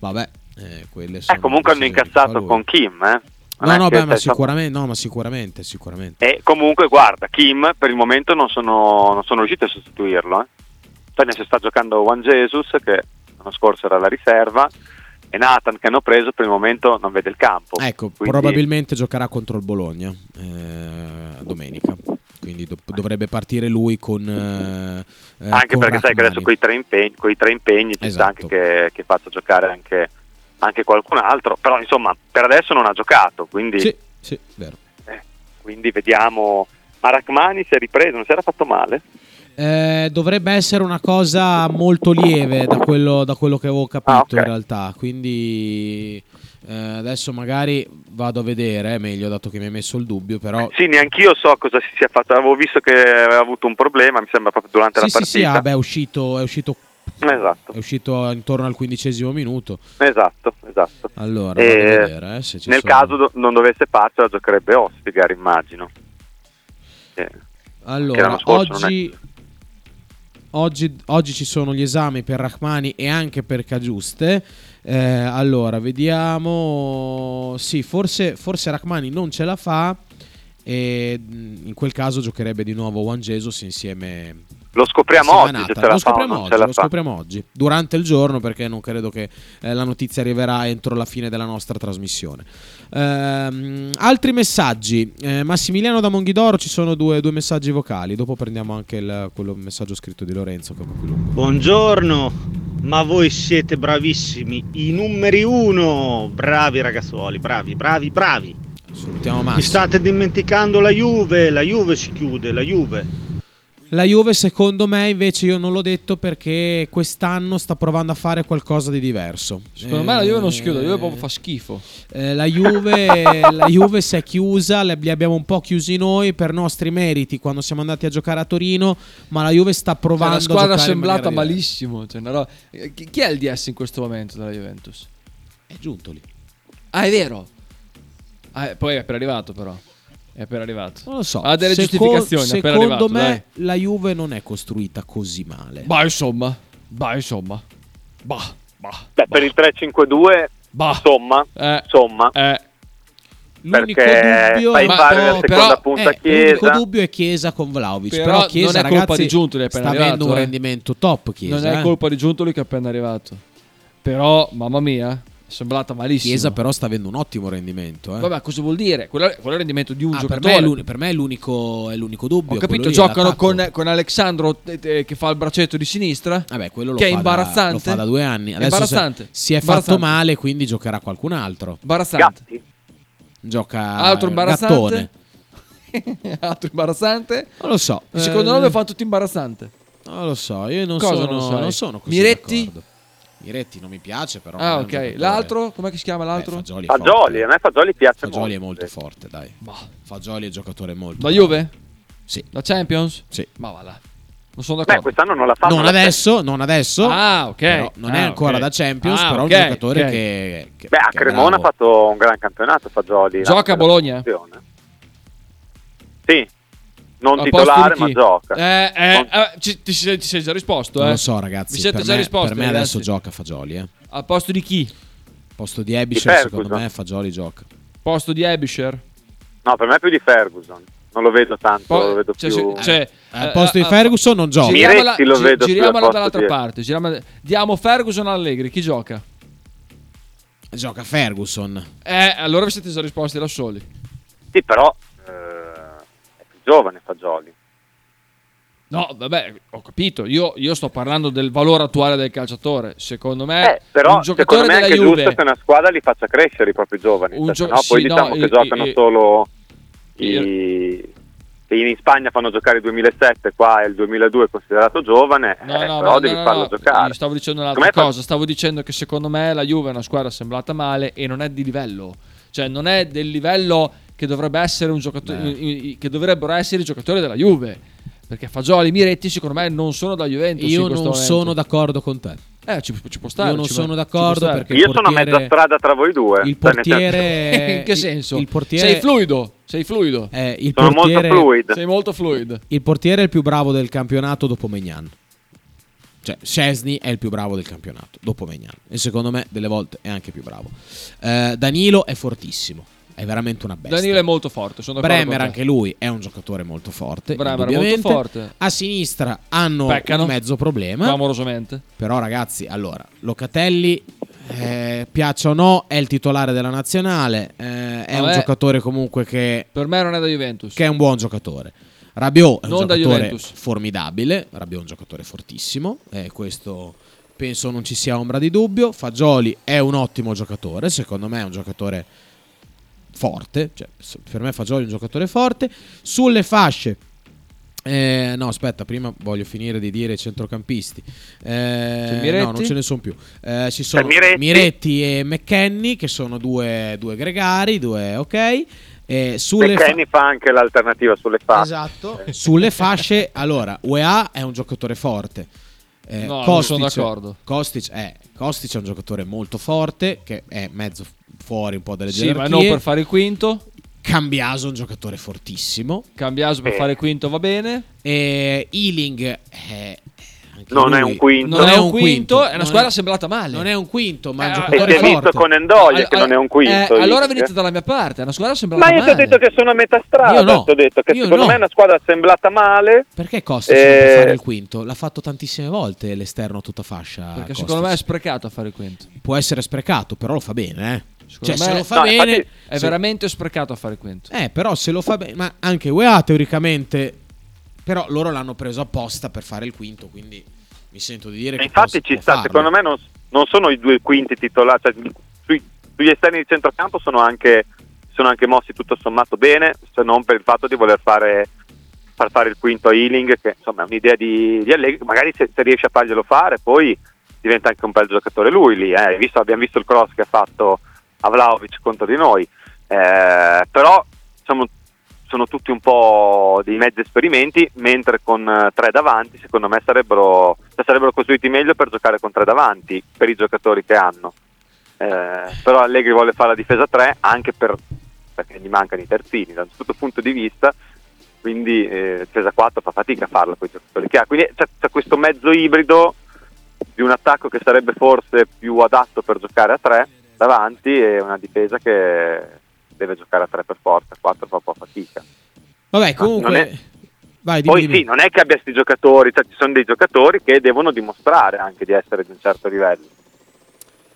A: vabbè, eh, quelle sono
G: Eh, comunque hanno incassato
A: lui.
G: con Kim, eh.
A: No, no, beh, ma sicuramente, no, ma sicuramente, sicuramente.
G: E comunque guarda, Kim per il momento non sono, non sono riusciti a sostituirlo. Eh. Cioè, ne si sta giocando Juan Jesus che l'anno scorso era la riserva e Nathan che hanno preso per il momento non vede il campo.
A: Ecco,
G: Quindi-
A: probabilmente giocherà contro il Bologna eh, domenica. Quindi do- dovrebbe partire lui con. eh, eh,
G: anche
A: con
G: perché sai che adesso
A: Rachmani.
G: con i tre impegni, coi tre impegni ci sta anche
A: Esatto.
G: che, che faccia giocare anche, anche qualcun altro, però insomma per adesso non ha giocato, quindi,
A: Sì, sì, vero.
G: quindi vediamo. Ma Rachmani si è ripreso, non si era fatto male?
A: Eh, dovrebbe essere una cosa molto lieve da quello, da quello che avevo capito
G: Ah, ok.
A: in realtà. Quindi eh, adesso magari vado a vedere, è meglio dato che mi hai messo il dubbio, però...
G: Sì, neanch'io so cosa si sia fatto, avevo visto che aveva avuto un problema, mi sembra proprio durante
A: Sì,
G: la
A: sì, sì,
G: partita.
A: ah, beh, è uscito, è uscito,
G: Esatto,
A: è uscito intorno al quindicesimo minuto.
G: esatto, esatto.
A: Allora,
G: E
A: vedere eh, se
G: nel
A: sono.
G: caso do- non dovesse farcela giocherebbe Ostigar, immagino. Eh,
A: Allora, oggi, oggi, oggi ci sono gli esami per Rachmani e anche per Cagiuste. Eh, allora, vediamo. Sì, forse, forse Rachmani non ce la fa. E mh, in quel caso giocherebbe di nuovo Juan Jesus insieme.
G: Lo scopriamo oggi se ce la
A: lo
G: fa
A: scopriamo
G: non
A: oggi,
G: ce la
A: lo
G: fa.
A: scopriamo oggi, durante il giorno, perché non credo che eh, la notizia arriverà entro la fine della nostra trasmissione. Ehm, altri messaggi. Eh, Massimiliano da Monghidoro ci sono due, due messaggi vocali. Dopo prendiamo anche il quello messaggio scritto di Lorenzo. Che è un po' più lungo.
J: Buongiorno, ma voi siete bravissimi, i numeri uno, bravi ragazzuoli, bravi, bravi, bravi.
A: Salutiamo
J: Mi
A: Massimo.
J: state dimenticando la Juve, la Juve si chiude, la Juve.
A: La Juve, secondo me, invece, io non l'ho detto perché quest'anno sta provando a fare qualcosa di diverso.
B: Secondo me la Juve non si chiude, la Juve
A: Eh,
B: proprio fa schifo.
A: Eh, la, Juve, la Juve si è chiusa, li abbiamo un po' chiusi noi per nostri meriti quando siamo andati a giocare a Torino, ma la Juve sta
B: Cioè,
A: provando
B: la squadra
A: a giocare in
B: assemblata
A: maniera diversa.
B: malissimo. Cioè, roba- Eh, Chi è il DS in questo momento della Juventus?
A: È giunto lì.
B: Ah, è vero. Ah, eh, poi è appena arrivato, però. È appena arrivato.
A: Non lo so.
B: Ha delle
A: Seco-
B: giustificazioni.
A: Secondo
B: arrivato,
A: me
B: dai.
A: la Juve non è costruita così male.
B: Bah, insomma. Bah, insomma. Bah, bah.
G: Beh, per il 3-5-2, insomma,
B: Eh.
G: insomma
A: L'unico
G: perché
A: dubbio
G: fai
A: Ma
G: fare la seconda
A: però-
G: punta
A: eh, L'unico
G: Chiesa.
A: dubbio è Chiesa con Vlaovic.
B: Però
A: Però, Chiesa,
B: non è colpa
A: ragazzi,
B: di Giuntoli,
A: sta avendo
B: arrivato,
A: un
B: eh.
A: rendimento top. Chiesa,
B: non è
A: eh.
B: colpa di Giuntoli che è appena arrivato. Però, mamma mia, sembrata malissimo.
A: Chiesa, però, sta avendo un ottimo rendimento. Eh.
B: Vabbè, cosa vuol dire? Quello, quello è il rendimento di un
A: Ah, per,
B: giocatore.
A: me è per me è l'unico, è l'unico dubbio.
B: Ho capito, giocano con, con Alexandro eh, eh, che fa il braccetto di sinistra.
A: Vabbè, quello lo
B: che è
A: fa da-
B: imbarazzante.
A: lo fa da due anni. Adesso
B: imbarazzante.
A: si è
B: Imbarazzante.
A: fatto male, quindi giocherà qualcun altro.
B: Imbarazzante.
A: Gioca
B: Altro imbarazzante.
A: Gattone.
B: Altro imbarazzante.
A: Non lo so.
B: Secondo
A: Eh,
B: nome fanno tutti imbarazzante.
A: Non lo so, io non
B: Cosa
A: sono,
B: non
A: non sono così
B: Miretti?
A: d'accordo. Miretti non mi piace, però.
B: Ah,
A: è
B: ok. L'altro, come si chiama l'altro?
A: Eh, Fagioli, è
G: Fagioli, a me Fagioli piace
A: Fagioli è
G: molto,
A: molto
G: sì.
A: forte, dai. Fagioli è un giocatore molto.
B: La Juve?
A: Sì.
B: La Champions?
A: Sì.
B: Ma va là. Non sono
G: Beh,
B: d'accordo.
G: quest'anno non la fanno.
A: Non adesso, non adesso.
B: Ah, ok.
A: però non è
B: Ah,
A: ancora
B: ok.
A: da Champions,
B: Ah,
A: però
B: ok,
A: è un giocatore
B: ok.
A: che, che-
G: Beh, a
A: che è
G: Cremona ha fatto un gran campionato Fagioli.
B: Gioca a Bologna?
G: Sì, non titolare, ma gioca.
B: Eh, eh,
G: Non-
B: eh, ci- ti, sei, ti sei già risposto, eh?
A: Non lo so, ragazzi.
B: Vi siete
A: per
B: già
A: me,
B: risposti,
A: per me
B: ragazzi?
A: adesso gioca Fagioli, eh.
B: Al posto di chi?
A: Al posto di Ebisher,
G: Di
A: secondo me Fagioli gioca.
B: Posto di Abisher?
G: No, per me è più di Ferguson. Non lo vedo tanto,
B: Poi-
G: lo vedo
B: cioè,
G: più...
B: cioè,
A: Al
B: eh,
A: posto di
B: eh,
A: Ferguson non gioca.
B: Giriamola,
G: Miretti lo
B: gi-
G: vedo più al
B: giriamola dall'altra
G: di-
B: parte. giriamola- Diamo Ferguson Allegri. Chi gioca?
A: Gioca Ferguson.
B: Eh, allora vi siete già risposti da soli.
G: Sì, però eh, giovane Fagioli.
B: No, vabbè, ho capito. Io, io sto parlando del valore attuale del calciatore. Secondo me,
G: Eh, però
B: un
G: secondo
B: giocatore
G: me è anche
B: Juve.
G: giusto che una squadra li faccia crescere i propri giovani.
B: Un
G: cioè,
B: gio-
G: se no, poi
B: sì, no,
G: diciamo che
B: i-
G: giocano
B: i-
G: solo i... che in Spagna fanno giocare il 2007, qua è il 2002 è considerato giovane,
B: No,
G: eh,
B: no,
G: però devi
B: no, no,
G: farlo
B: no,
G: giocare.
B: io Stavo dicendo
G: Secondo
B: un'altra
G: me fa-
B: cosa. Stavo dicendo che secondo me la Juve è una squadra assemblata male e non è di livello. Cioè, non è del livello che dovrebbe essere un giocatore. i- i- che dovrebbero essere i giocatori della Juve. Perché Fagioli e Miretti, secondo me, non sono da Juventus.
A: Io non
B: momento.
A: sono d'accordo con te.
B: Eh, ci, ci può stare.
A: Io non
B: ci-
A: sono d'accordo perché
G: Io
A: il
G: sono a
A: portiere-
G: mezza strada tra voi due.
A: Il portiere
B: In che senso?
A: Il portiere
B: Sei fluido. Sei fluido.
A: eh, il
G: Sono molto
A: portiere
G: fluid.
B: Sei molto fluid.
A: Il portiere è il più bravo del campionato dopo Megnan. Cioè, Scesni è il più bravo del campionato dopo Megnan. E secondo me, delle volte, è anche più bravo. Eh, Danilo è fortissimo. È veramente una bestia.
B: Danilo è molto forte. Sono
A: Bremer, anche lui, è un giocatore molto forte.
B: Bremer è molto forte.
A: A sinistra hanno
B: Peccano.
A: un mezzo problema.
B: Clamorosamente.
A: Però, ragazzi, allora, Locatelli, eh, piaccia o no, è il titolare della nazionale. eh, è un
B: Vabbè.
A: giocatore comunque che,
B: Per me non è da Juventus.
A: che è un buon giocatore. Rabiot è un
B: Non
A: giocatore formidabile. Rabiot è un giocatore fortissimo. E questo penso non ci sia ombra di dubbio. Fagioli è un ottimo giocatore. Secondo me è un giocatore forte. Cioè, per me Fagioli è un giocatore forte. Sulle fasce. eh, no, aspetta, prima voglio finire di dire i centrocampisti. Eh,
B: Miretti?
A: no, non ce ne sono più. Eh, ci sono
G: Miretti.
A: Miretti. e McKenny, che sono due, due gregari, due ok. Eh, sulle fa-
G: McKenny fa anche l'alternativa sulle fasce.
A: Esatto. Sulle fasce, allora, UEA è un giocatore forte. Eh,
B: No,
A: Kostic-
B: sono d'accordo.
A: Kostic è, Kostic è un giocatore molto forte, che è mezzo fuori un po' dalle
B: Sì, ma
A: gerarchie.
B: non per fare il quinto.
A: Cambiaso è un giocatore fortissimo.
B: Cambiaso per
G: Eh.
B: fare il quinto va bene.
A: E Ealing è,
G: Non è un quinto.
B: Non, è un quinto, è una squadra sembrata male.
A: Non è un quinto, ma è un
B: Eh,
A: giocatore
G: è visto
A: forte.
G: con Endoia che non è un quinto.
B: eh, allora venite dalla mia parte. È una squadra sembrata
G: Ma io ti
B: male.
G: ho detto che sono a metà strada.
A: Io no.
G: Ti ho detto che
A: Io
G: secondo
A: no.
G: me è una squadra assemblata male.
A: Perché Kostic
G: Eh,
A: fare il quinto? L'ha fatto tantissime volte l'esterno a tutta fascia.
B: Perché
A: Kostic.
B: secondo me è sprecato a fare il quinto.
A: può essere sprecato, però lo fa bene, eh. Cioè, se lo fa
G: No,
A: bene,
G: infatti-
B: È
A: se-
B: veramente sprecato a fare il quinto.
A: Eh, però se lo fa bene, ma anche UEA teoricamente però loro l'hanno preso apposta per fare il quinto, quindi mi sento di dire
G: E
A: che
G: infatti ci sta,
A: farlo.
G: secondo me non, non sono i due quinti titolari, cioè, sui- sugli esterni di centrocampo sono anche, sono anche mossi tutto sommato bene, se non per il fatto di voler fare, far fare il quinto a Ealing, che insomma è un'idea di, di Allegri, magari se, se riesce a farglielo fare poi diventa anche un bel giocatore lui lì, eh. Visto- abbiamo visto il cross che ha fatto a Vlaovic contro di noi, Eh, però diciamo, sono tutti un po' dei mezzi esperimenti, mentre con eh, tre davanti secondo me sarebbero, cioè, sarebbero costruiti meglio per giocare con tre davanti, per i giocatori che hanno. Eh, però Allegri vuole fare la difesa 3 anche per, perché gli mancano i terzini da un certo punto di vista, quindi eh, difesa 4 fa fatica a farla con i giocatori che ha. Quindi c'è, c'è questo mezzo ibrido di un attacco che sarebbe forse più adatto per giocare a 3 davanti e una difesa che deve giocare a 3 per forza, 4 fa un po' fatica.
A: Vabbè, comunque
G: è-
A: vai, dimmi,
G: Poi
A: dimmi.
G: sì, non è che abbia questi giocatori, cioè ci sono dei giocatori che devono dimostrare anche di essere di un certo livello.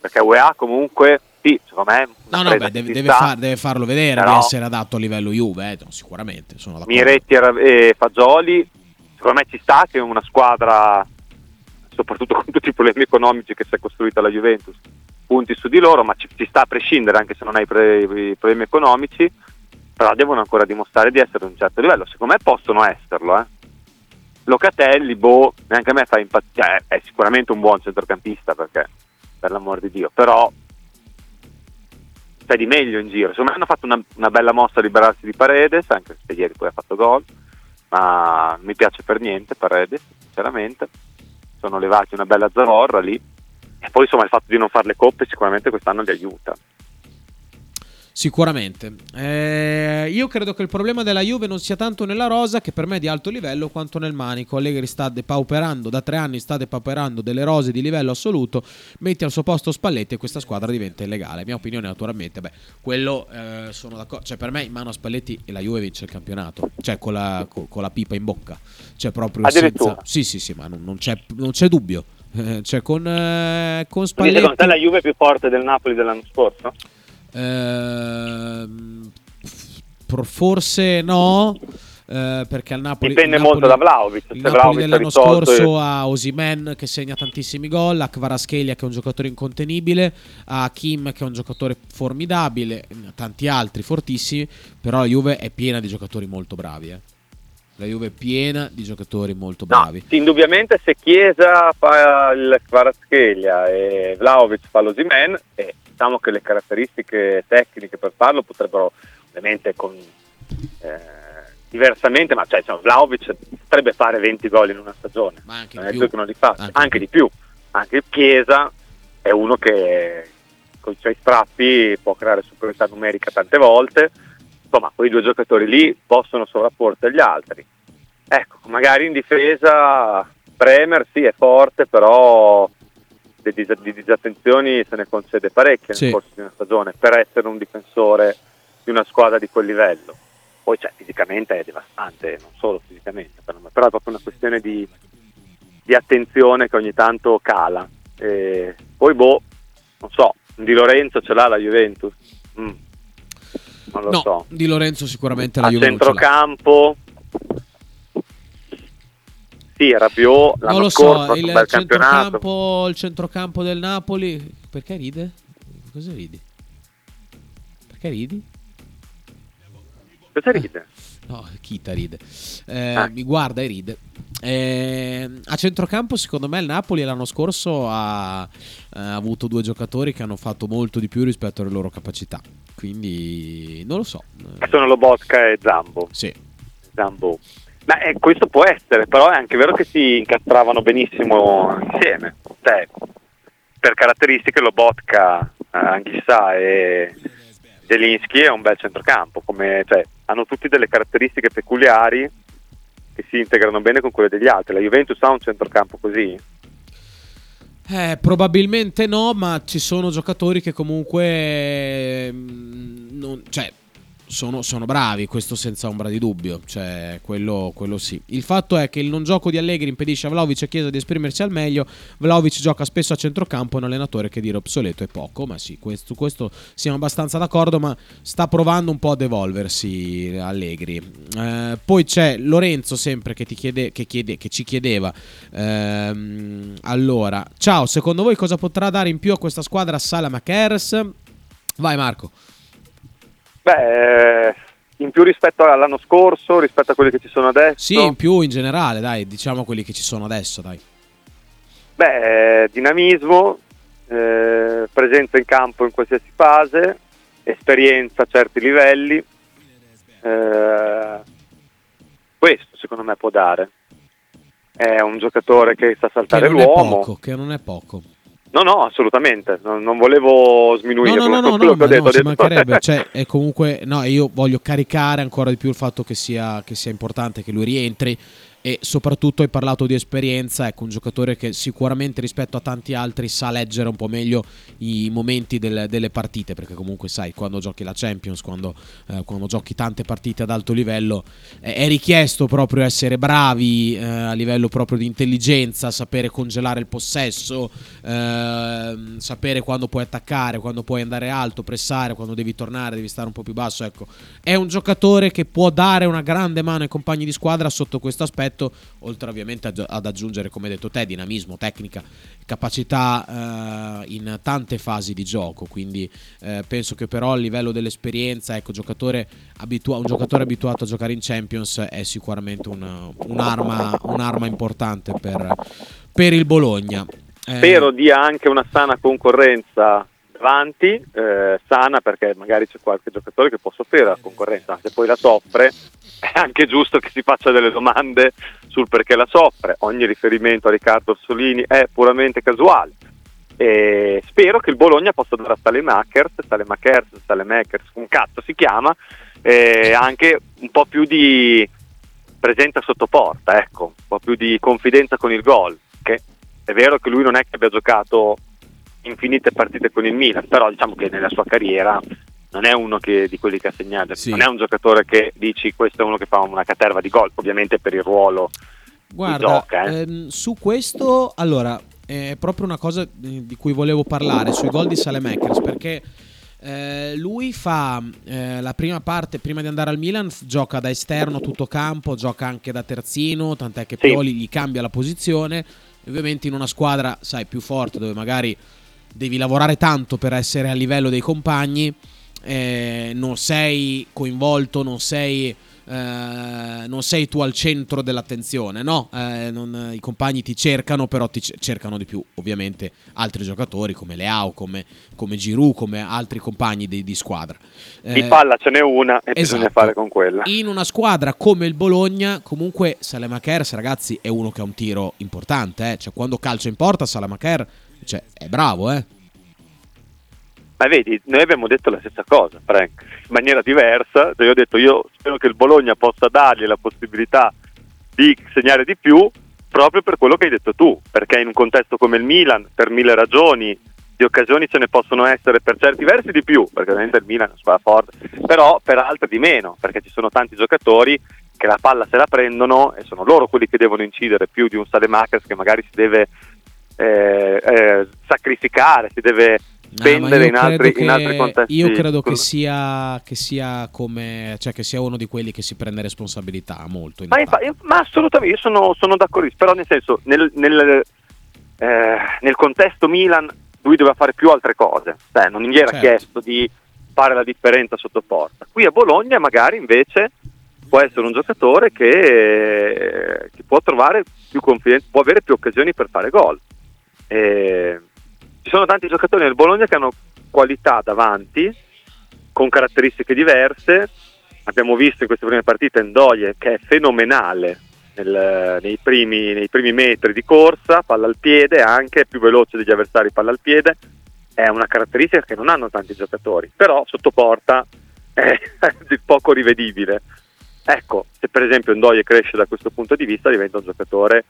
G: Perché UEA comunque, sì, secondo me...
A: No, no, beh, deve, deve far- deve farlo vedere
G: Però-
A: di essere adatto a livello Juve, eh, sicuramente, sono d'accordo.
G: Miretti e e Fagioli, secondo me ci sta che una squadra, soprattutto con tutti i problemi economici che si è costruita la Juventus, punti su di loro, ma ci, ci sta a prescindere anche se non hai pre- i problemi economici, però devono ancora dimostrare di essere di un certo livello. Secondo me possono esserlo, eh. Locatelli, boh, neanche a me fa impazzire, è sicuramente un buon centrocampista perché per l'amor di Dio, però c'è di meglio in giro. Secondo me hanno fatto una, una bella mossa a liberarsi di Paredes, anche se ieri poi ha fatto gol, ma non mi piace per niente Paredes, sinceramente. Sono levati una bella zavorra lì. E poi insomma il fatto di non fare le coppe sicuramente quest'anno li aiuta.
A: Sicuramente. Eh, io credo che il problema della Juve non sia tanto nella rosa, che per me è di alto livello, quanto nel manico. Allegri sta depauperando, da tre anni sta depauperando delle rose di livello assoluto, metti al suo posto Spalletti e questa squadra diventa illegale. Mia opinione naturalmente, beh, quello eh, sono d'accordo. Cioè per me in mano a Spalletti e la Juve vince il campionato, cioè con la, con, con la pipa in bocca. Cioè proprio senza... Sì, sì, sì, ma non, non c'è, non c'è dubbio. Eh, cioè con, eh, con
G: Quindi
A: Spalletti...
G: secondo te la Juve è più forte del Napoli dell'anno scorso?
A: For- forse no. eh, perché al Napoli
G: Dipende
A: Napoli-
G: molto da Vlahovic, se
A: Il Napoli
G: Vlahovic ha
A: dell'anno scorso
G: e-
A: ha Osimen che segna tantissimi gol, ha Kvaratskhelia che è un giocatore incontenibile, ha Kim che è un giocatore formidabile, tanti altri fortissimi, però la Juve è piena di giocatori molto bravi. eh. La Juve è piena di giocatori molto bravi.
G: Sì, indubbiamente se Chiesa fa il Kvaratskhelia e Vlaovic fa l'Osimen, eh, diciamo che le caratteristiche tecniche per farlo potrebbero ovviamente con, eh, diversamente, ma cioè, insomma, Vlaovic potrebbe fare 20 gol in una stagione,
A: Ma anche
G: non
A: di
G: è
A: più.
G: non li faccia,
A: Anche
G: anche,
A: di
G: di più. Anche Chiesa è uno che con i suoi strappi può creare superiorità numerica tante volte, insomma quei due giocatori lì possono sovrapporsi agli altri. Ecco, magari in difesa Bremer sì è forte, però di, dis- di disattenzioni se ne concede parecchie
A: Sì.
G: nel corso di una stagione per essere un difensore di una squadra di quel livello. Poi cioè, fisicamente è devastante, non solo fisicamente, però, però è proprio una questione di, di attenzione che ogni tanto cala. E poi boh, non so, Di Lorenzo ce l'ha la Juventus? Mm, non lo
A: no,
G: so.
A: Di Lorenzo sicuramente la
G: A
A: Juve
G: centrocampo sì, Rabiot l'anno
A: Non lo
G: scorso
A: so, il
G: campionato.
A: centrocampo, il centrocampo del Napoli. Perché ride? Cosa ridi? Perché ridi?
G: Cosa ride?
A: No, Kita ride. Eh,
G: Ah.
A: Mi guarda e ride. Eh, a centrocampo, secondo me, il Napoli l'anno scorso ha, ha avuto due giocatori che hanno fatto molto di più rispetto alle loro capacità. Quindi non lo so.
G: Sono Lobotka e Zambo.
A: Sì.
G: Zambo. Ma eh, questo può essere, però è anche vero che si incastravano benissimo insieme. Cioè, per caratteristiche Lobotka, eh, Anghissà e Zelinski è un bel centrocampo, come, cioè, hanno tutti delle caratteristiche peculiari che si integrano bene con quelle degli altri. La Juventus ha un centrocampo così?
A: Eh, probabilmente no, ma ci sono giocatori che comunque mm, non- cioè, sono, sono bravi, questo senza ombra di dubbio. Cioè, quello, quello sì. Il fatto è che il non gioco di Allegri impedisce a Vlaovic e Chiesa di esprimersi al meglio. Vlaovic gioca spesso a centrocampo, un allenatore che dire obsoleto è poco, ma sì, questo, questo siamo abbastanza d'accordo, ma sta provando un po' ad evolversi Allegri. Eh, poi c'è Lorenzo sempre che, chiede, che, chiede, che ci chiedeva. ehm, allora, ciao, secondo voi cosa potrà dare in più a questa squadra Salamakers? Vai Marco.
G: Beh, eh, in più rispetto all'anno scorso, rispetto a quelli che ci sono adesso.
A: Sì, in più in generale, dai, diciamo quelli che ci sono adesso, dai.
G: Beh, dinamismo, eh, presenza in campo in qualsiasi fase, esperienza a certi livelli. eh, questo secondo me può dare. È un giocatore che sa
A: Che
G: saltare
A: non è
G: l'uomo.
A: poco, che non è poco.
G: No, no, assolutamente. Non, non volevo
A: No,
G: sminuirlo.
A: no, no, no,
G: quello
A: no,
G: che ho detto,
A: no,
G: detto-
A: mancherebbe. Cioè, è comunque, no, io voglio caricare ancora di più il fatto che sia, che sia importante che lui rientri. E soprattutto hai parlato di esperienza, ecco un giocatore che sicuramente rispetto a tanti altri sa leggere un po' meglio i momenti del- delle partite, perché comunque sai, quando giochi la Champions, quando, eh, quando giochi tante partite ad alto livello, eh, è richiesto proprio essere bravi eh, a livello proprio di intelligenza, sapere congelare il possesso, ehm, sapere quando puoi attaccare, quando puoi andare alto, pressare, quando devi tornare, devi stare un po' più basso, ecco. È un giocatore che può dare una grande mano ai compagni di squadra sotto questo aspetto, oltre ovviamente ad aggiungere, come detto te, dinamismo, tecnica, capacità eh, in tante fasi di gioco. Quindi eh, penso che però a livello dell'esperienza, ecco, giocatore abitua- un giocatore abituato a giocare in Champions è sicuramente una- un'arma, un'arma importante per, per il Bologna. Eh.
G: Spero dia anche una sana concorrenza davanti, eh, sana perché magari c'è qualche giocatore che può soffrire la concorrenza, se poi la soffre è anche giusto che si faccia delle domande sul perché la soffre. Ogni riferimento a Riccardo Orsolini è puramente casuale. E spero che il Bologna possa dare a Salemakers, Salemakers, Salemakers, un cazzo si chiama, eh, anche un po' più di presenza sotto porta, ecco, un po' più di confidenza con il gol, che è vero che lui non è che abbia giocato infinite partite con il Milan, però diciamo che nella sua carriera non è uno che, di quelli che ha segnato, non è un giocatore che dici questo è uno che fa una caterva di gol, ovviamente per il ruolo
A: Guarda,
G: gioca. eh.
A: ehm, su questo, allora, è proprio una cosa eh, di cui volevo parlare, sui gol di Salemakers, perché eh, lui fa eh, la prima parte, prima di andare al Milan, gioca da esterno tutto campo, gioca anche da terzino, tant'è che Pioli gli cambia la posizione. Ovviamente in una squadra, sai, più forte, dove magari devi lavorare tanto per essere a livello dei compagni, eh, non sei coinvolto, non sei, eh, non sei tu al centro dell'attenzione, no? Eh, non- I compagni ti cercano, però ti cercano di più, ovviamente, altri giocatori come Leao, come, come Giroud, come altri compagni di, di squadra.
G: Di
A: Eh,
G: palla ce n'è una e bisogna
A: esatto.
G: fare con quella.
A: in una squadra come il Bologna, comunque Salamakers, ragazzi, è uno che ha un tiro importante. eh. Cioè, quando calcia in porta, Salamaker cioè, è bravo, eh.
G: Ma vedi, noi abbiamo detto la stessa cosa, Frank, in maniera diversa. Io ho detto, io spero che il Bologna possa dargli la possibilità di segnare di più, proprio per quello che hai detto tu, perché in un contesto come il Milan, per mille ragioni, di occasioni ce ne possono essere per certi versi di più, perché ovviamente il Milan è una squadra forte, però per altre di meno, perché ci sono tanti giocatori che la palla se la prendono e sono loro quelli che devono incidere più di un Salemakers che magari si deve eh, eh, sacrificare, si deve spendere
A: io
G: in altri,
A: credo
G: in
A: che-
G: altri contesti.
A: Io credo che sia, che sia come, cioè che sia uno di quelli che si prende responsabilità molto. in
G: Ma, infa- ma assolutamente, io sono, sono d'accordo, però nel senso, nel, nel, eh, nel contesto Milan lui doveva fare più altre cose, Cioè, non gli era
A: Certo.
G: chiesto di fare la differenza sotto porta. Qui a Bologna magari invece può essere un giocatore che, che può trovare più confidenza, può avere più occasioni per fare gol. E ci sono tanti giocatori nel Bologna che hanno qualità davanti, con caratteristiche diverse. Abbiamo visto in queste prime partite Ndoye che è fenomenale nel- nei, primi, nei primi metri di corsa, palla al piede, anche più veloce degli avversari, palla al piede. È una caratteristica che non hanno tanti giocatori, però sotto porta è poco rivedibile. Ecco, se per esempio Ndoye cresce da questo punto di vista, diventa un giocatore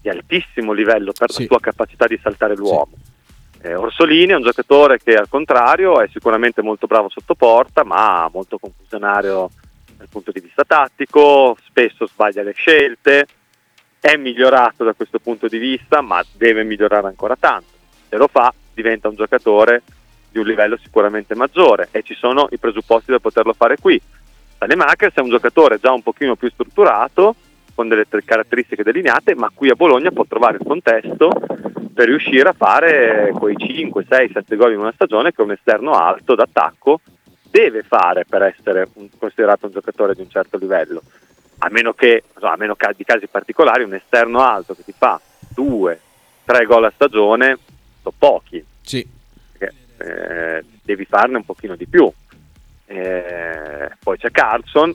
G: di altissimo livello per la sua capacità di saltare l'uomo. Eh, Orsolini è un giocatore che al contrario è sicuramente molto bravo sotto porta, ma molto confusionario dal punto di vista tattico, spesso sbaglia le scelte, è migliorato da questo punto di vista, ma deve migliorare ancora tanto. Se lo fa diventa un giocatore di un livello sicuramente maggiore e ci sono i presupposti per poterlo fare qui. Salemakers è un giocatore già un pochino più strutturato, con delle caratteristiche delineate, ma qui a Bologna può trovare il contesto per riuscire a fare quei 5, 6, 7 gol in una stagione che un esterno alto d'attacco deve fare per essere un- considerato un giocatore di un certo livello. A meno che, insomma, a meno ca- di casi particolari, un esterno alto che ti fa 2, 3 gol a stagione sono pochi.
A: Sì.
G: Perché, eh, devi farne un pochino di più. Eh, poi c'è Carlson,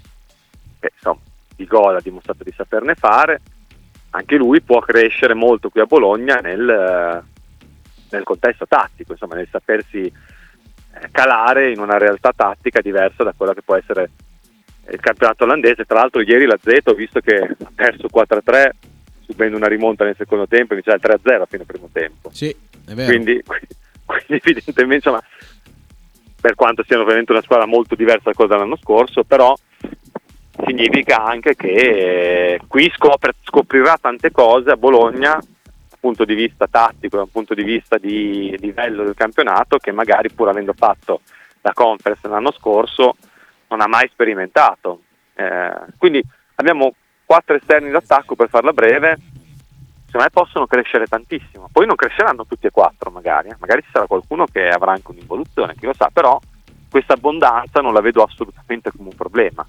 G: che insomma di gol ha dimostrato di saperne fare. Anche lui può crescere molto qui a Bologna nel, eh, nel contesto tattico, insomma, nel sapersi eh, calare in una realtà tattica diversa da quella che può essere il campionato olandese. Tra l'altro, ieri la Z ho visto che ha perso 4-3, subendo una rimonta nel secondo tempo, invece il 3-0 a fine primo tempo.
A: Sì, è vero.
G: Quindi, quindi evidentemente, insomma, per quanto siano ovviamente una squadra molto diversa da quella dell'anno scorso, però significa anche che eh, qui scopre- scoprirà tante cose a Bologna dal punto di vista tattico, dal punto di vista di livello del campionato, che magari pur avendo fatto la conference l'anno scorso non ha mai sperimentato. Eh, quindi abbiamo quattro esterni d'attacco per farla breve, secondo me possono crescere tantissimo. Poi non cresceranno tutti e quattro magari, eh. magari ci sarà qualcuno che avrà anche un'involuzione, chi lo sa, però questa abbondanza non la vedo assolutamente come un problema,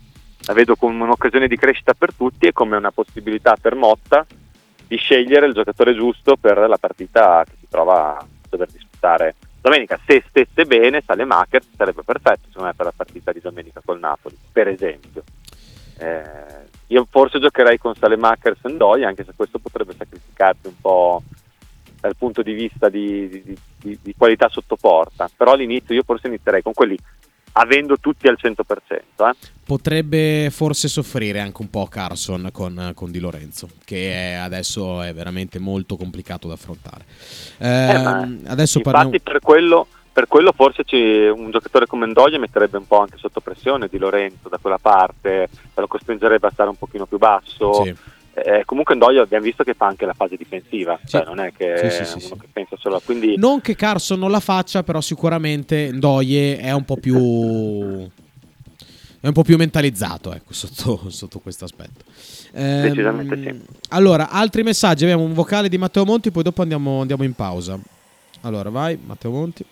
G: la vedo come un'occasione di crescita per tutti e come una possibilità per Motta di scegliere il giocatore giusto per la partita che si trova a dover disputare domenica. Se stesse bene, Salemakers sarebbe perfetto secondo me per la partita di domenica col Napoli, per esempio. Eh, io forse giocherei con Salemakers e Ndoi, anche se questo potrebbe sacrificarti un po' dal punto di vista di, di- di- di qualità sotto porta, però all'inizio io forse inizierei con quelli avendo tutti al 100%. Eh.
A: Potrebbe forse soffrire anche un po' Carson con, con Di Lorenzo, che è- adesso è veramente molto complicato da affrontare.
G: Eh,
A: Ehm, adesso
G: Infatti
A: parliamo...
G: per quello, per quello forse ci- un giocatore come Ndoye metterebbe un po' anche sotto pressione di Lorenzo da quella parte, lo costringerebbe a stare un pochino più basso.
A: Sì.
G: Eh, comunque Ndoye abbiamo visto che fa anche la fase difensiva, cioè non è che
A: Sì,
G: è
A: sì, sì,
G: uno
A: sì.
G: che pensa solo quindi
A: Non che Carson non la faccia, però sicuramente Ndoye è un po' più... È un po' più mentalizzato, ecco, sotto, sotto questo aspetto. Ehm,
G: Decisamente sì.
A: Allora, altri messaggi. Abbiamo un vocale di Matteo Monti, poi dopo andiamo, andiamo in pausa. Allora, vai, Matteo Monti.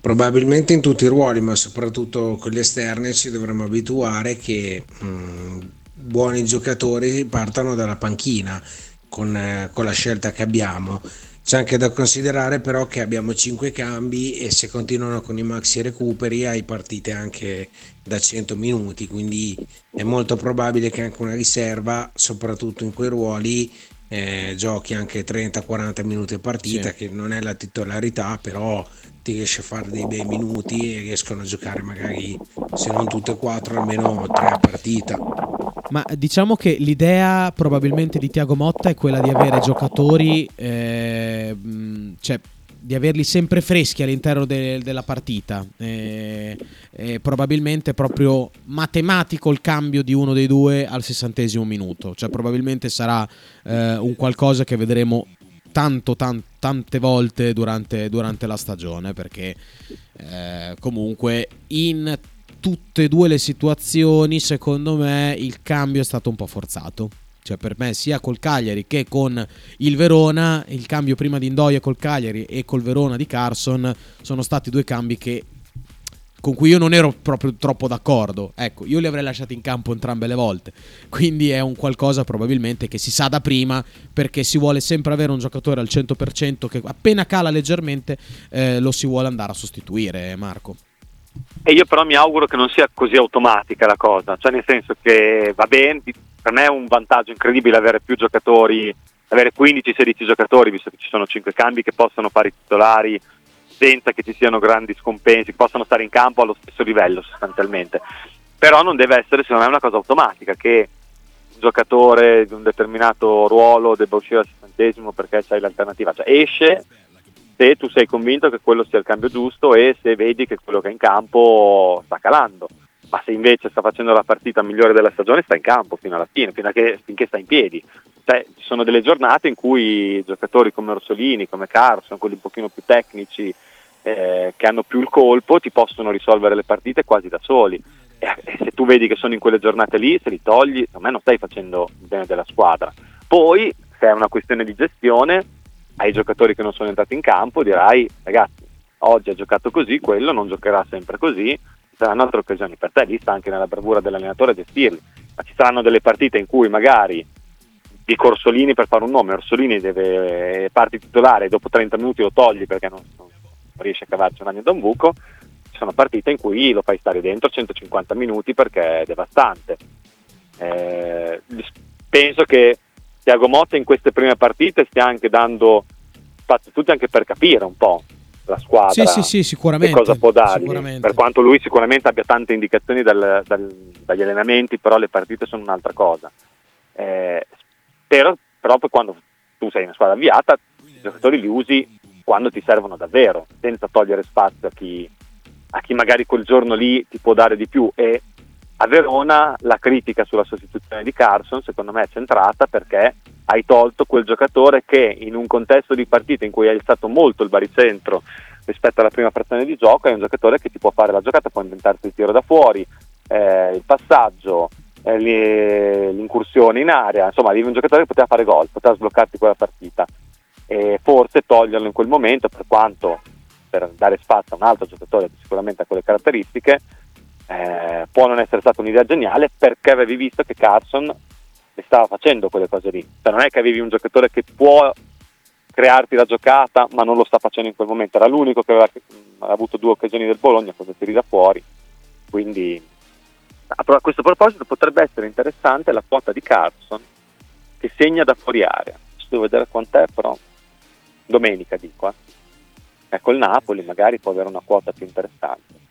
K: Probabilmente in tutti i ruoli, ma soprattutto con gli esterni ci dovremmo abituare che mh, buoni giocatori partano dalla panchina con, eh, con la scelta che abbiamo. C'è anche da considerare però che abbiamo 5 cambi e se continuano con i maxi recuperi hai partite anche da 100 minuti, quindi è molto probabile che anche una riserva, soprattutto in quei ruoli, eh, giochi anche 30-40 minuti a partita,
A: Sì.
K: che non è la titolarità, però ti riesce a fare dei bei minuti e riescono a giocare magari, se non tutte e quattro, almeno tre a partita.
A: Ma diciamo che l'idea probabilmente di Tiago Motta è quella di avere giocatori, eh, cioè di averli sempre freschi all'interno de- della partita. Eh, eh, probabilmente proprio matematico il cambio di uno dei due al sessantesimo minuto. Cioè probabilmente sarà eh, un qualcosa che vedremo tanto, tan- tante volte durante, durante la stagione perché eh, comunque in tutte e due le situazioni secondo me il cambio è stato un po' forzato cioè per me sia col Cagliari che con il Verona il cambio prima di Indoia col Cagliari e col Verona di Carson sono stati due cambi che con cui io non ero proprio troppo d'accordo. Ecco, io li avrei lasciati in campo entrambe le volte. Quindi è un qualcosa probabilmente che si sa da prima perché si vuole sempre avere un giocatore al 100% che appena cala leggermente eh, lo si vuole andare a sostituire, Marco.
G: E io però mi auguro che non sia così automatica la cosa, cioè nel senso che va bene, per me è un vantaggio incredibile avere più giocatori, avere 15-16 giocatori, visto che ci sono 5 cambi che possono fare i titolari senza che ci siano grandi scompensi, che possano stare in campo allo stesso livello sostanzialmente. Però non deve essere secondo me una cosa automatica che un giocatore di un determinato ruolo debba uscire al sessantesimo perché c'hai l'alternativa, cioè esce se tu sei convinto che quello sia il cambio giusto e se vedi che quello che è in campo sta calando. Ma se invece sta facendo la partita migliore della stagione, sta in campo fino alla fine, fino che, finché sta in piedi. Cioè, ci sono delle giornate in cui giocatori come Orsolini, come Carson, quelli un pochino più tecnici, eh, che hanno più il colpo, ti possono risolvere le partite quasi da soli. E, e se tu vedi che sono in quelle giornate lì, se li togli, a me non stai facendo bene della squadra. Poi, se è una questione di gestione, ai giocatori che non sono entrati in campo dirai, ragazzi, oggi ha giocato così, quello non giocherà sempre così, saranno altre occasioni per te, lì sta anche nella bravura dell'allenatore gestirli, ma ci saranno delle partite in cui magari di Corsolini per fare un nome, Orsolini deve parti titolare e dopo 30 minuti lo togli perché non, non riesce a cavarci un ragno da un buco, ci sono partite in cui lo fai stare dentro 150 minuti perché è devastante. Eh, penso che Tiago Motta in queste prime partite stia anche dando spazio a tutti anche per capire un po' la squadra
A: Sì, sì, sì, sicuramente,
G: che cosa può dargli.
A: sicuramente.
G: per quanto lui sicuramente abbia tante indicazioni dal- dal- dagli allenamenti però le partite sono un'altra cosa. Eh, però, però quando tu sei una squadra avviata i giocatori li usi quando ti servono davvero senza togliere spazio a chi, a chi magari quel giorno lì ti può dare di più. E a Verona la critica sulla sostituzione di Carson secondo me è centrata perché hai tolto quel giocatore che in un contesto di partita in cui hai alzato molto il baricentro rispetto alla prima frazione di gioco è un giocatore che ti può fare la giocata, può inventarti il tiro da fuori, eh, il passaggio, eh, li- l'incursione in area, insomma avevi un giocatore che poteva fare gol, poteva sbloccarti quella partita. E forse toglierlo in quel momento per quanto per dare spazio a un altro giocatore sicuramente ha quelle caratteristiche eh, può non essere stata un'idea geniale perché avevi visto che Carson le stava facendo quelle cose lì. Cioè, non è che avevi un giocatore che può crearti la giocata, ma non lo sta facendo in quel momento. Era l'unico che aveva, aveva avuto due occasioni del Bologna, cosa tiri da fuori. Quindi, a, questo proposito, potrebbe essere interessante la quota di Carlson che segna da fuori area. Adesso Devo vedere quant'è, però domenica dico. Eh. Ecco, il Napoli magari può avere una quota più interessante.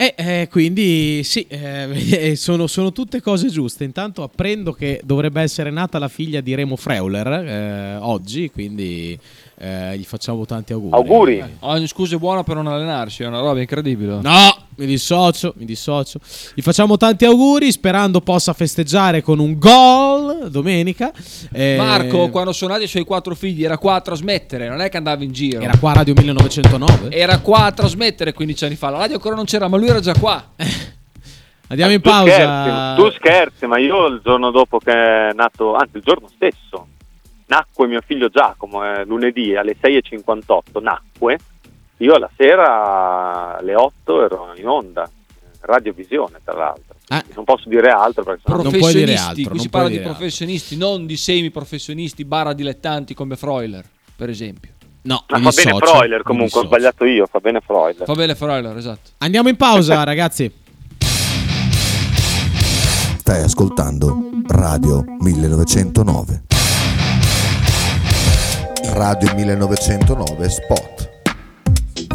A: E eh, quindi sì, eh, sono, sono tutte cose giuste. Intanto apprendo che dovrebbe essere nata la figlia di Remo Freuler eh, oggi, quindi eh, gli facciamo tanti auguri.
B: Ogni scusa è buona per non allenarsi, è una roba incredibile.
A: No, mi dissocio, mi dissocio. Gli facciamo tanti auguri sperando possa festeggiare con un gol domenica. Eh,
B: Marco, quando sono nati i suoi quattro figli, era qua a trasmettere, non è che andava in giro.
A: Era qua a Radio 1909.
B: Era qua a trasmettere 15 anni fa. La radio ancora non c'era, ma lui era già qua.
A: Andiamo in
G: Tu
A: pausa.
G: scherzi, tu scherzi, ma io il giorno dopo che è nato, anzi il giorno stesso, nacque mio figlio Giacomo, eh, lunedì alle 6.58 nacque, io alla sera alle 8 ero in onda, radiovisione tra l'altro. Non posso dire altro perché sennò-
B: Professionisti, qui si parla di professionisti, non di semi-professionisti, barra dilettanti come Freuler, per esempio.
A: No,
G: Ma fa bene Freuler comunque, ho sbagliato io, fa bene Freuler.
B: Fa bene Freuler, esatto.
A: Andiamo in pausa, ragazzi.
L: Stai ascoltando Radio 1909.
C: Radio 1909 Spot.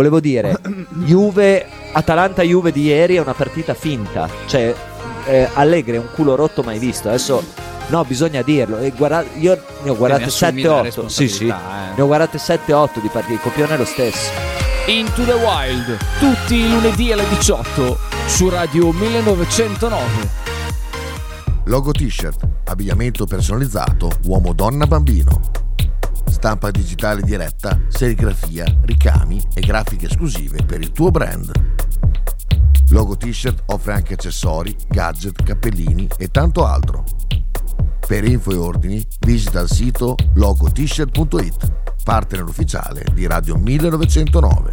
M: Volevo dire, Juve, Atalanta-Juve di ieri è una partita finta. Cioè, eh, Allegri è un culo rotto mai visto. Adesso, no, bisogna dirlo. E guarda- io ne ho guardate
B: ne assumi la
M: 7-8. Sì, sì.
B: eh.
M: Ne ho guardate 7-8 di partite. Il copione è lo stesso.
N: Into the Wild, tutti i lunedì alle 18 su Radio 1909.
C: Logo t-shirt, abbigliamento personalizzato, uomo, donna, bambino. Stampa digitale diretta, serigrafia, ricami e grafiche esclusive per il tuo brand. Logo t-shirt offre anche accessori, gadget, cappellini e tanto altro. Per info e ordini visita il sito logotshirt.it, partner ufficiale di Radio 1909.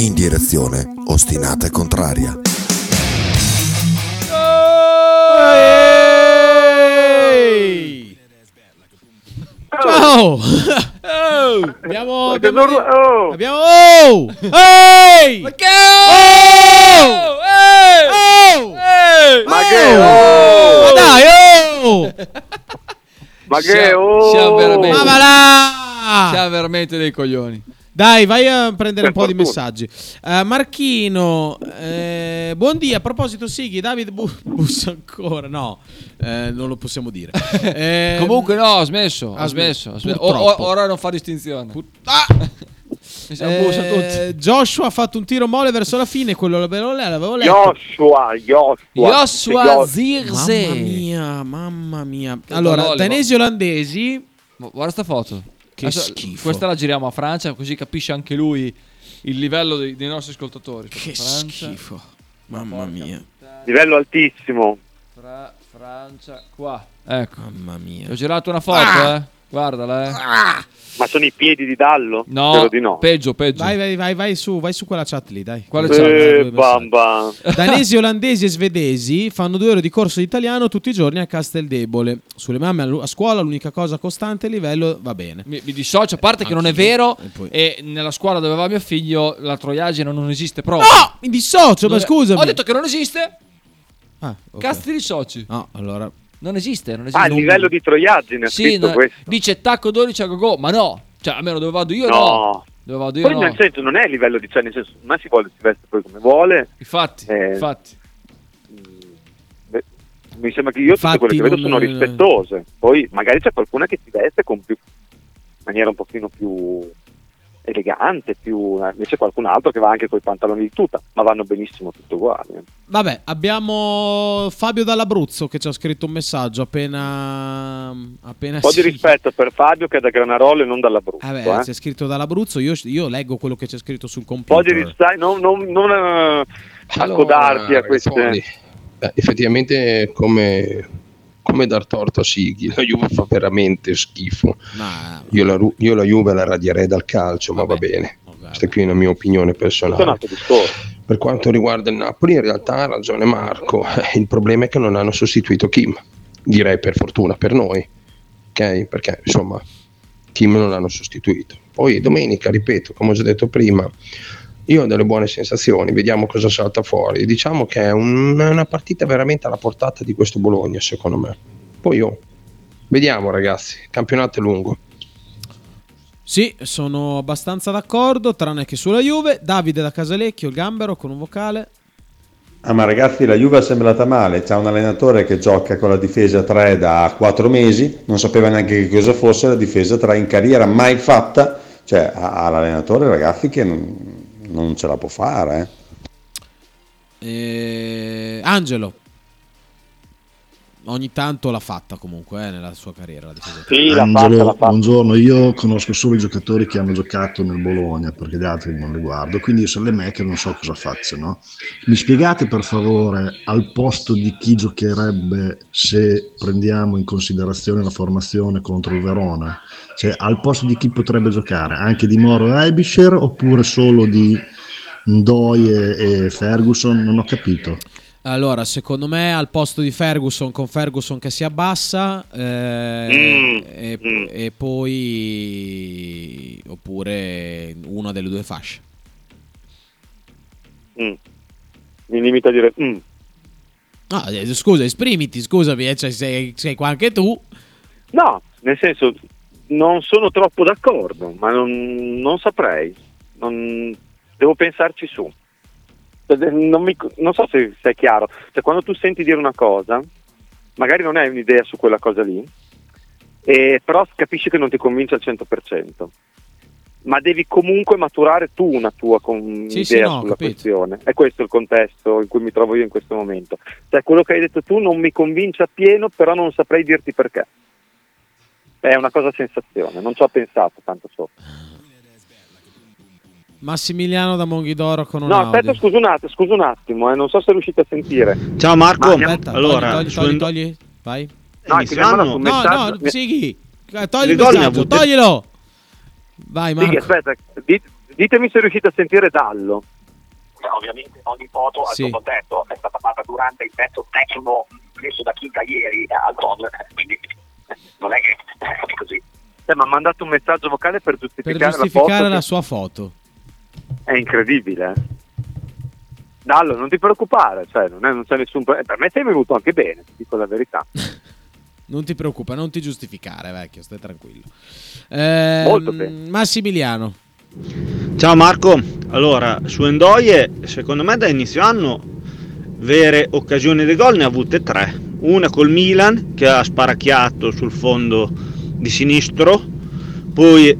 L: In direzione ostinata e contraria.
A: Ciao! Oh, abbiamo abbiamo
D: Oh!
A: abbiamo oh! Ehi!
B: Ma che
A: oh! Oh!
D: Ma che oh!
A: Ma dai, oh!
D: Ma che oh!
B: siamo veramente-
A: Ma va là!
B: Siamo veramente dei coglioni.
A: Dai, vai a prendere un
D: Per
A: po' di
D: fortuna.
A: messaggi. Eh, Marchino, eh, buondì. A proposito, Sighi, David bu- bussa ancora. No, eh, non lo possiamo dire. Eh,
B: Comunque no, ha smesso, ha smesso.
A: smesso.
B: O- ora non fa distinzione.
A: Ah!
B: Bussa tutti.
A: Eh, Joshua ha fatto un tiro mole verso la fine. Quello l'avevo l'avevo letto.
D: Joshua, Joshua.
B: Joshua
D: Joshua.
B: Zirze.
A: Mamma mia, mamma mia. Allora, danesi olandesi.
B: Guarda sta foto.
A: Che
B: Adesso
A: schifo.
B: Questa la giriamo a Francia, così capisce anche lui il livello dei, dei nostri ascoltatori.
A: Che
B: Francia,
A: schifo. Mamma mia.
D: Livello altissimo.
B: Fra- Francia, qua. Ecco.
A: Mamma mia.
B: Ti ho girato una foto,
A: Ah!
B: eh. Guardala, eh.
D: Ma sono i piedi di Dallo?
B: No,
D: Spero di no.
B: peggio, peggio.
A: Vai, vai, vai, vai su, vai su quella chat lì, dai.
B: Quale chat?
D: Eh,
A: messaggi.
D: bam bam.
A: Danesi, olandesi e svedesi fanno due ore di corso di italiano tutti i giorni a Casteldebole. Sulle mamme a scuola l'unica cosa costante è il livello va bene.
B: Mi, mi dissocio, a parte che non è vero.
A: E poi-
B: E nella scuola dove va mio figlio la troiagine non esiste proprio.
A: No! Mi dissocio, ma
B: Non è-
A: scusami.
B: Ho detto che non esiste.
A: Ah, ok.
B: Cazzo ti dissoci.
A: No, allora.
B: Non esiste, non esiste.
D: Ah, il livello di troiaggine
B: Sì,
D: scritto
B: no,
D: questo.
B: dice tacco 12 a go ma no. Cioè, almeno dove vado io no.
D: No.
B: Dove vado io
D: Poi
B: no.
D: nel senso non è il livello di cioè nel senso ma si vuole si veste poi come vuole.
B: Infatti,
D: Eh,
B: infatti.
D: Beh, mi sembra che io tutte
A: Infatti
D: quelle che vedo sono rispettose. Poi magari c'è qualcuna che si veste con più in maniera un pochino più elegante, più eh, invece qualcun altro che va anche con i pantaloni di tuta, ma vanno benissimo tutto uguali. eh.
A: Vabbè, abbiamo Fabio dall'Abruzzo che ci ha scritto un messaggio appena. appena
D: Un po' di
A: sì.
D: rispetto per Fabio che è da Granarolo e non dall'Abruzzo.
A: Eh beh,
D: eh.
A: c'è scritto dall'Abruzzo, io, io leggo quello che c'è scritto sul
D: Un po'
A: computer.
D: di rispetto, non, non, non eh, accodarti a queste...
O: beh, effettivamente come, come dar torto a Sighi, la Juve fa veramente schifo.
A: Ma
O: Io la, io la Juve la radierei dal calcio, ma va bene. Questa qui è una mia opinione personale. Per quanto riguarda il Napoli, in realtà ha ragione Marco. Eh, Il problema è che non hanno sostituito Kim. Direi per fortuna per noi, ok? Perché insomma, Kim non l'hanno sostituito. Poi domenica, ripeto, come ho già detto prima, io ho delle buone sensazioni, vediamo cosa salta fuori. Diciamo che è un- una partita veramente alla portata di questo Bologna, secondo me. Poi oh, vediamo ragazzi, il campionato è lungo.
A: Sì, sono abbastanza d'accordo, tranne che sulla Juve. Davide da Casalecchio, il gambero con un vocale.
P: Ah, ma ragazzi, la Juve è sembrata male. C'è un allenatore che gioca con la difesa 3 da 4 mesi, non sapeva neanche che cosa fosse la difesa 3 in carriera, mai fatta. Cioè, ha, ha l'allenatore, ragazzi, che non, non ce la può fare. eh.
A: Eh, Angelo. Ogni tanto l'ha fatta comunque eh, nella sua carriera. La difesa.
Q: Angelo, buongiorno. Io conosco solo i giocatori che hanno giocato nel Bologna perché gli altri non li guardo, quindi io sono le me che non so cosa facciano. Mi spiegate per favore al posto di chi giocherebbe se prendiamo in considerazione la formazione contro il Verona? Cioè, al posto di chi potrebbe giocare? Anche di Moro e Ebisher oppure solo di Ndoi e, e Ferguson? Non ho capito.
A: Allora, secondo me al posto di Ferguson, con Ferguson che si abbassa, eh,
D: Mm,
A: e, e poi oppure una delle due fasce.
D: Mm. Mi limito a dire... mm.
A: No, eh, scusa, esprimiti, scusami, eh, cioè, sei, sei qua anche tu.
G: No, nel senso, non sono troppo d'accordo, ma non, non saprei. Non- devo pensarci su. Non, mi- non so se, se è chiaro. Cioè, quando tu senti dire una cosa, magari non hai un'idea su quella cosa lì, e però capisci che non ti convince al 100%. Ma devi comunque maturare tu una tua con-
A: Sì, sì,
G: idea
A: no, ho
G: sulla
A: capito.
G: questione. E questo è il contesto in cui mi trovo io in questo momento. Cioè, quello che hai detto tu non mi convince appieno, però non saprei dirti perché. È una cosa sensazione, non ci ho pensato tanto sopra.
A: Massimiliano da Monghidoro con un
G: No,
A: audio.
G: aspetta, scusa un attimo, scusa un attimo, eh, non so se riuscite a sentire.
J: Ciao Marco,
G: Ma
A: Aspetta,
J: allora,
A: togli, togli, togli, togli, vai.
G: No, è che mi ha mandato un
A: No, no, Sighi, eh, togli il messaggio, toglilo. Vai,
G: Sì,
A: Marco.
G: aspetta, dit- ditemi se riuscite a sentire Dallo.
R: Ovviamente ogni foto al
A: Sì.
R: suo contesto è stata fatta durante il pezzo tecnico preso da Kinga ieri al Don, quindi non è che è così.
G: Eh, mi ha mandato un messaggio vocale per
A: Per
G: giustificare,
A: giustificare
G: la foto.
A: la
G: che-
A: sua foto.
G: È incredibile. eh. Dallo, non ti preoccupare, cioè, non, è- non c'è nessun pro- eh, Per me sei venuto anche bene, ti dico la verità.
A: Non ti preoccupa, non ti giustificare, vecchio, stai tranquillo. Ehm,
G: Molto bene.
A: Massimiliano.
J: Ciao Marco, allora su Endoie secondo me da inizio anno vere occasioni di gol ne ha avute tre, una col Milan che ha sparacchiato sul fondo di sinistro, poi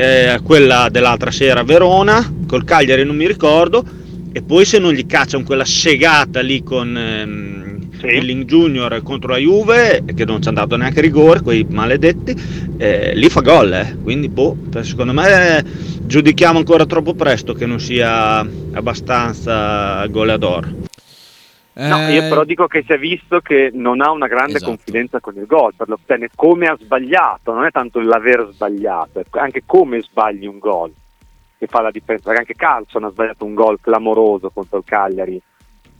J: eh, quella dell'altra sera a Verona, col Cagliari non mi ricordo, e poi se non gli cacciano quella segata lì con ehm, Billing Junior contro la Juve, che non ci hanno dato neanche rigore, quei maledetti, eh, lì fa gol, eh. quindi boh, per- secondo me giudichiamo ancora troppo presto che non sia abbastanza goleador.
G: No,
A: Eh,
G: io però dico che si è visto che non ha una grande
A: Esatto.
G: confidenza con il gol, per lo bene come ha sbagliato, non è tanto l'aver sbagliato, è anche come sbagli un gol che fa la differenza, perché anche Carlson ha sbagliato un gol clamoroso contro il Cagliari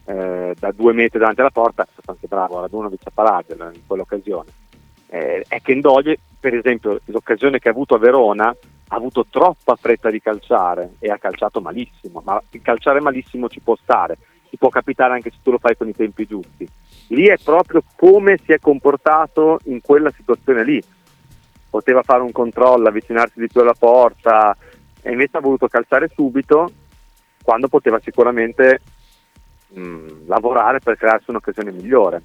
G: eh, da due metri davanti alla porta, è stato anche bravo Radunovic a parargliela in quell'occasione. Eh, è che Ndoye, per esempio, l'occasione che ha avuto a Verona, ha avuto troppa fretta di calciare e ha calciato malissimo, ma il calciare malissimo ci può stare, ti può capitare anche se tu lo fai con i tempi giusti. Lì è proprio come si è comportato in quella situazione lì. Poteva fare un controllo, avvicinarsi di più alla porta e invece ha voluto calciare subito quando poteva sicuramente mh, lavorare per crearsi un'occasione migliore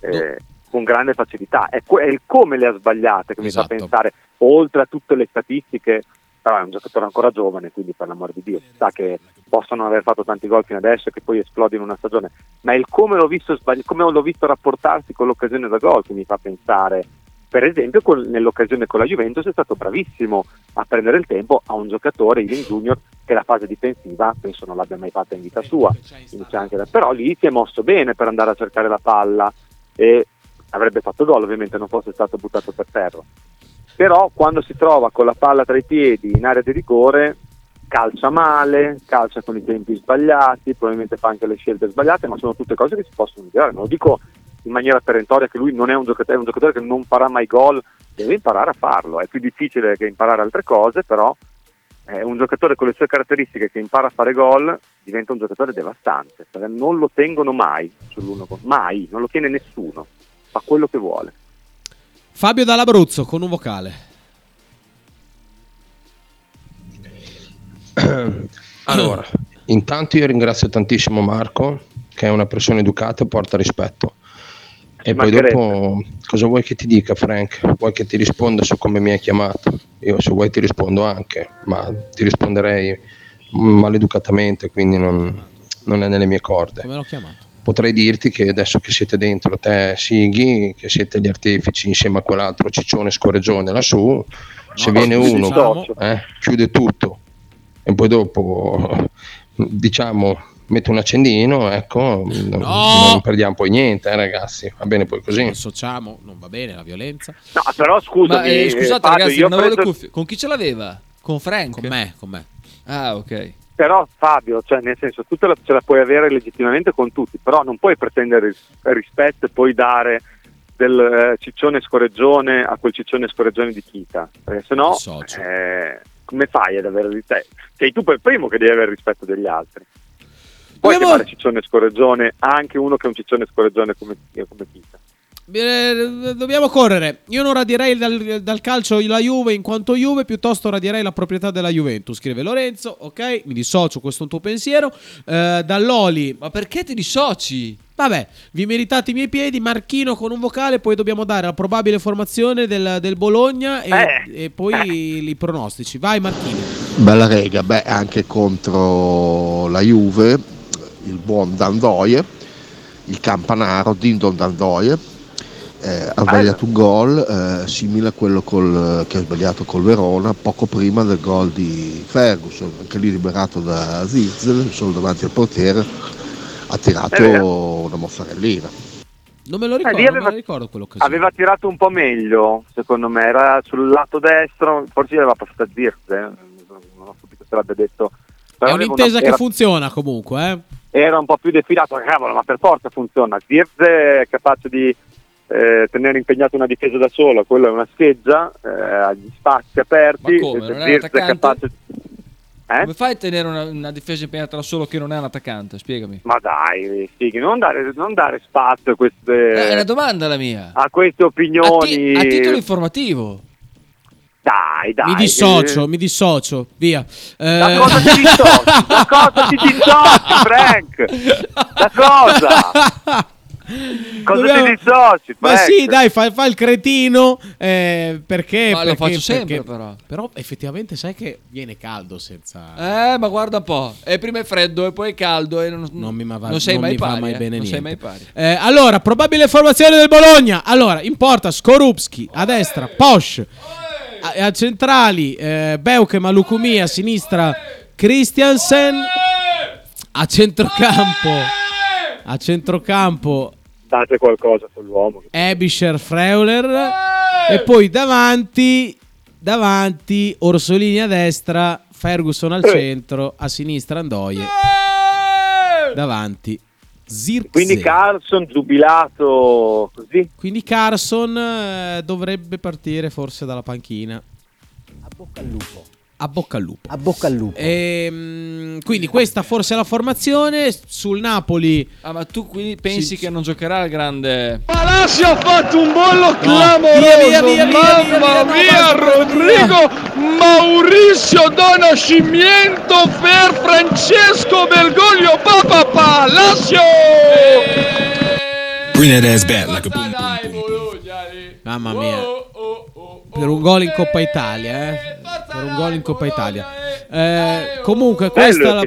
G: eh, con grande facilità. È, que- è il come le ha sbagliate che mi
A: Esatto.
G: fa pensare, oltre a tutte le statistiche, però è un giocatore ancora giovane, quindi per l'amor di Dio, sa che possono aver fatto tanti gol fino adesso e che poi esplodi in una stagione, ma il come l'ho visto, sbagli- come l'ho visto rapportarsi con l'occasione da gol che mi fa pensare. Per esempio, col- nell'occasione con la Juventus è stato bravissimo a prendere il tempo a un giocatore, Iling Junior, che la fase difensiva penso non l'abbia mai fatta in vita sua. Da- Però lì si è mosso bene per andare a cercare la palla e avrebbe fatto gol, ovviamente non fosse stato buttato per terra. Però quando si trova con la palla tra i piedi in area di rigore, calcia male, calcia con i tempi sbagliati, probabilmente fa anche le scelte sbagliate, ma sono tutte cose che si possono migliorare. Non lo dico in maniera perentoria che lui non è un giocatore, è un giocatore che non farà mai gol, deve imparare a farlo. È più difficile che imparare altre cose, però è un giocatore con le sue caratteristiche che impara a fare gol diventa un giocatore devastante, perché non lo tengono mai sull'uno mai, non lo tiene nessuno, fa quello che vuole.
A: Fabio dall'Abruzzo con un vocale.
O: Allora, intanto io ringrazio tantissimo Marco, che è una persona educata e porta rispetto. E poi dopo, cosa vuoi che ti dica, Frank? Vuoi che ti risponda su come mi hai chiamato? Io, se vuoi, ti rispondo anche, ma ti risponderei maleducatamente, quindi non, non è nelle mie corde.
A: Come l'ho chiamato?
O: Potrei dirti che adesso che siete dentro, te, Sighi, che siete gli artefici insieme a quell'altro ciccione scorreggione lassù, se
G: No,
O: viene uno, eh, chiude tutto e poi dopo, diciamo, mette un accendino, ecco, non, non perdiamo poi niente, eh, ragazzi, va bene poi così.
A: Associamo, non va bene la violenza.
G: No, però scusami,
B: Ma eh, scusate
G: Fabio,
B: ragazzi,
G: io
B: non avevo le cuffie. Con chi ce l'aveva? Con Frank?
A: Con me, con me.
B: Ah, ok.
G: Però Fabio, cioè nel senso, tu te la, ce la puoi avere legittimamente con tutti, però non puoi pretendere ris- rispetto e poi dare del eh, ciccione scorreggione a quel ciccione scorreggione di Kita, perché se no eh, come fai ad avere rispetto? Sei tu per primo che devi avere rispetto degli altri. puoi
A: Dobbiamo-
G: chiamare ciccione scorreggione anche uno che è un ciccione scorreggione come, come Chita.
A: Eh, dobbiamo correre. Io non radierei dal, dal calcio la Juve in quanto Juve, piuttosto radierei la proprietà della Juventus. Scrive Lorenzo, ok, mi dissocio, questo è un tuo pensiero. Eh, Dall'Oli.
B: Ma perché ti dissoci?
A: Vabbè, vi meritate i miei piedi. Marchino con un vocale, poi dobbiamo dare la probabile formazione del, del Bologna e,
G: Eh.
A: e poi i pronostici. Vai Marchino.
C: Bella rega, beh, anche contro la Juve, il buon Dandoie, il campanaro Dindon Dandoie, eh, ha sbagliato un gol eh, simile a quello col- che ha sbagliato col Verona poco prima del gol di Ferguson, anche lì liberato da Zirzel, solo davanti al portiere, ha
G: È
C: tirato
G: vero.
C: una mozzarellina.
A: Non me lo ricordo,
G: Eh, aveva-
A: me lo ricordo quello che
G: Aveva tirato un po' meglio, secondo me, era sul lato destro, forse gli aveva passato a Zirze, non ho capito se l'abbia detto.
A: È
G: Però aveva
A: un'intesa
G: una-
A: che
G: era-
A: funziona comunque, eh.
G: era un po' più defilato, cavolo, ma per forza funziona. Zirze è capace di eh, tenere impegnata una difesa da solo, quello è una scheggia, eh, ha gli spazi aperti.
B: Ma come, non è
G: Zirze
B: un attaccante?
G: capace Eh?
B: Come fai a tenere una, una difesa impegnata da solo che non è un attaccante? Spiegami.
G: Ma dai, Sighi, non dare, non dare spazio a
B: Eh,
G: queste,
B: è una domanda la mia.
G: a queste
B: A,
G: opinioni.
B: ti- a titolo informativo.
G: Dai, dai.
A: mi dissocio,
G: eh,
A: mi dissocio, via. Eh,
G: Da cosa ti dissoci? Da cosa ti dissoci, Frank? Da cosa? Cosa
A: Dobbiamo-
G: ti dissoci,
A: Ma sì, dai, fa, fa il cretino. eh, perché?
B: Ma lo
A: perché-
B: faccio sempre,
A: perché-
B: però.
A: Però effettivamente sai che viene caldo senza...
B: Eh, ma guarda un po'. E prima è freddo e poi è caldo e non,
A: Non mi, ma va-
B: non sei
A: non
B: mai
A: mi va
B: pari.
A: mai
B: eh.
A: bene
B: non sei mai pari.
A: Eh, allora, probabile formazione del Bologna. Allora, in porta Skorupski, a destra Posch, a, a centrali eh, Beuke Malukumi, a sinistra Christiansen, a centrocampo a centrocampo
G: Date qualcosa sull'uomo.
A: Ebischer Freuler. E poi davanti davanti Orsolini a destra Ferguson al
G: Eh.
A: centro a sinistra Andoie. Davanti Zirkzee.
G: Quindi Carlson giubilato così.
A: Quindi Carson eh, dovrebbe partire forse dalla panchina. A bocca al lupo a bocca al lupo
M: A bocca al lupo.
A: Ehm, quindi questa forse è la formazione sul Napoli
B: Ah, ma tu quindi pensi
A: Sì.
B: che non giocherà il grande.
S: Palacio ha fatto un bollo
A: No.
S: clamoroso.
A: Via, via, via, via,
S: Mamma
A: via, no,
S: Rodrigo Mauricio do Nascimento per Francesco Bergoglio Papa Palacio.
E: Bring that ass back like a boom, boom, boom.
A: Mamma mia. Per un gol in Coppa Italia, eh. Per un gol in Coppa Italia. Eh, comunque, questa è la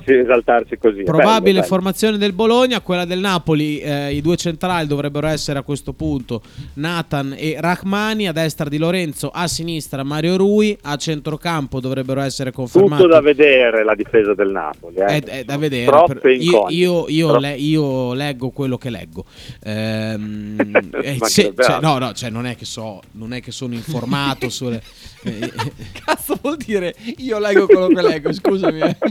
A: probabile formazione del Bologna. Quella del Napoli, eh, i due centrali dovrebbero essere a questo punto Nathan e Rachmani. A destra di Lorenzo, a sinistra Mario Rui. A centrocampo dovrebbero essere confermati.
G: Tutto da vedere la difesa del Napoli. Eh.
A: È, è da vedere. Io, io- io le- io leggo quello che leggo. Ehm, eh, se- cioè, no, no, cioè non è che so, non è che sono informato sulle. eh,
B: Cazzo vuol dire io leggo quello che leggo, scusami. eh.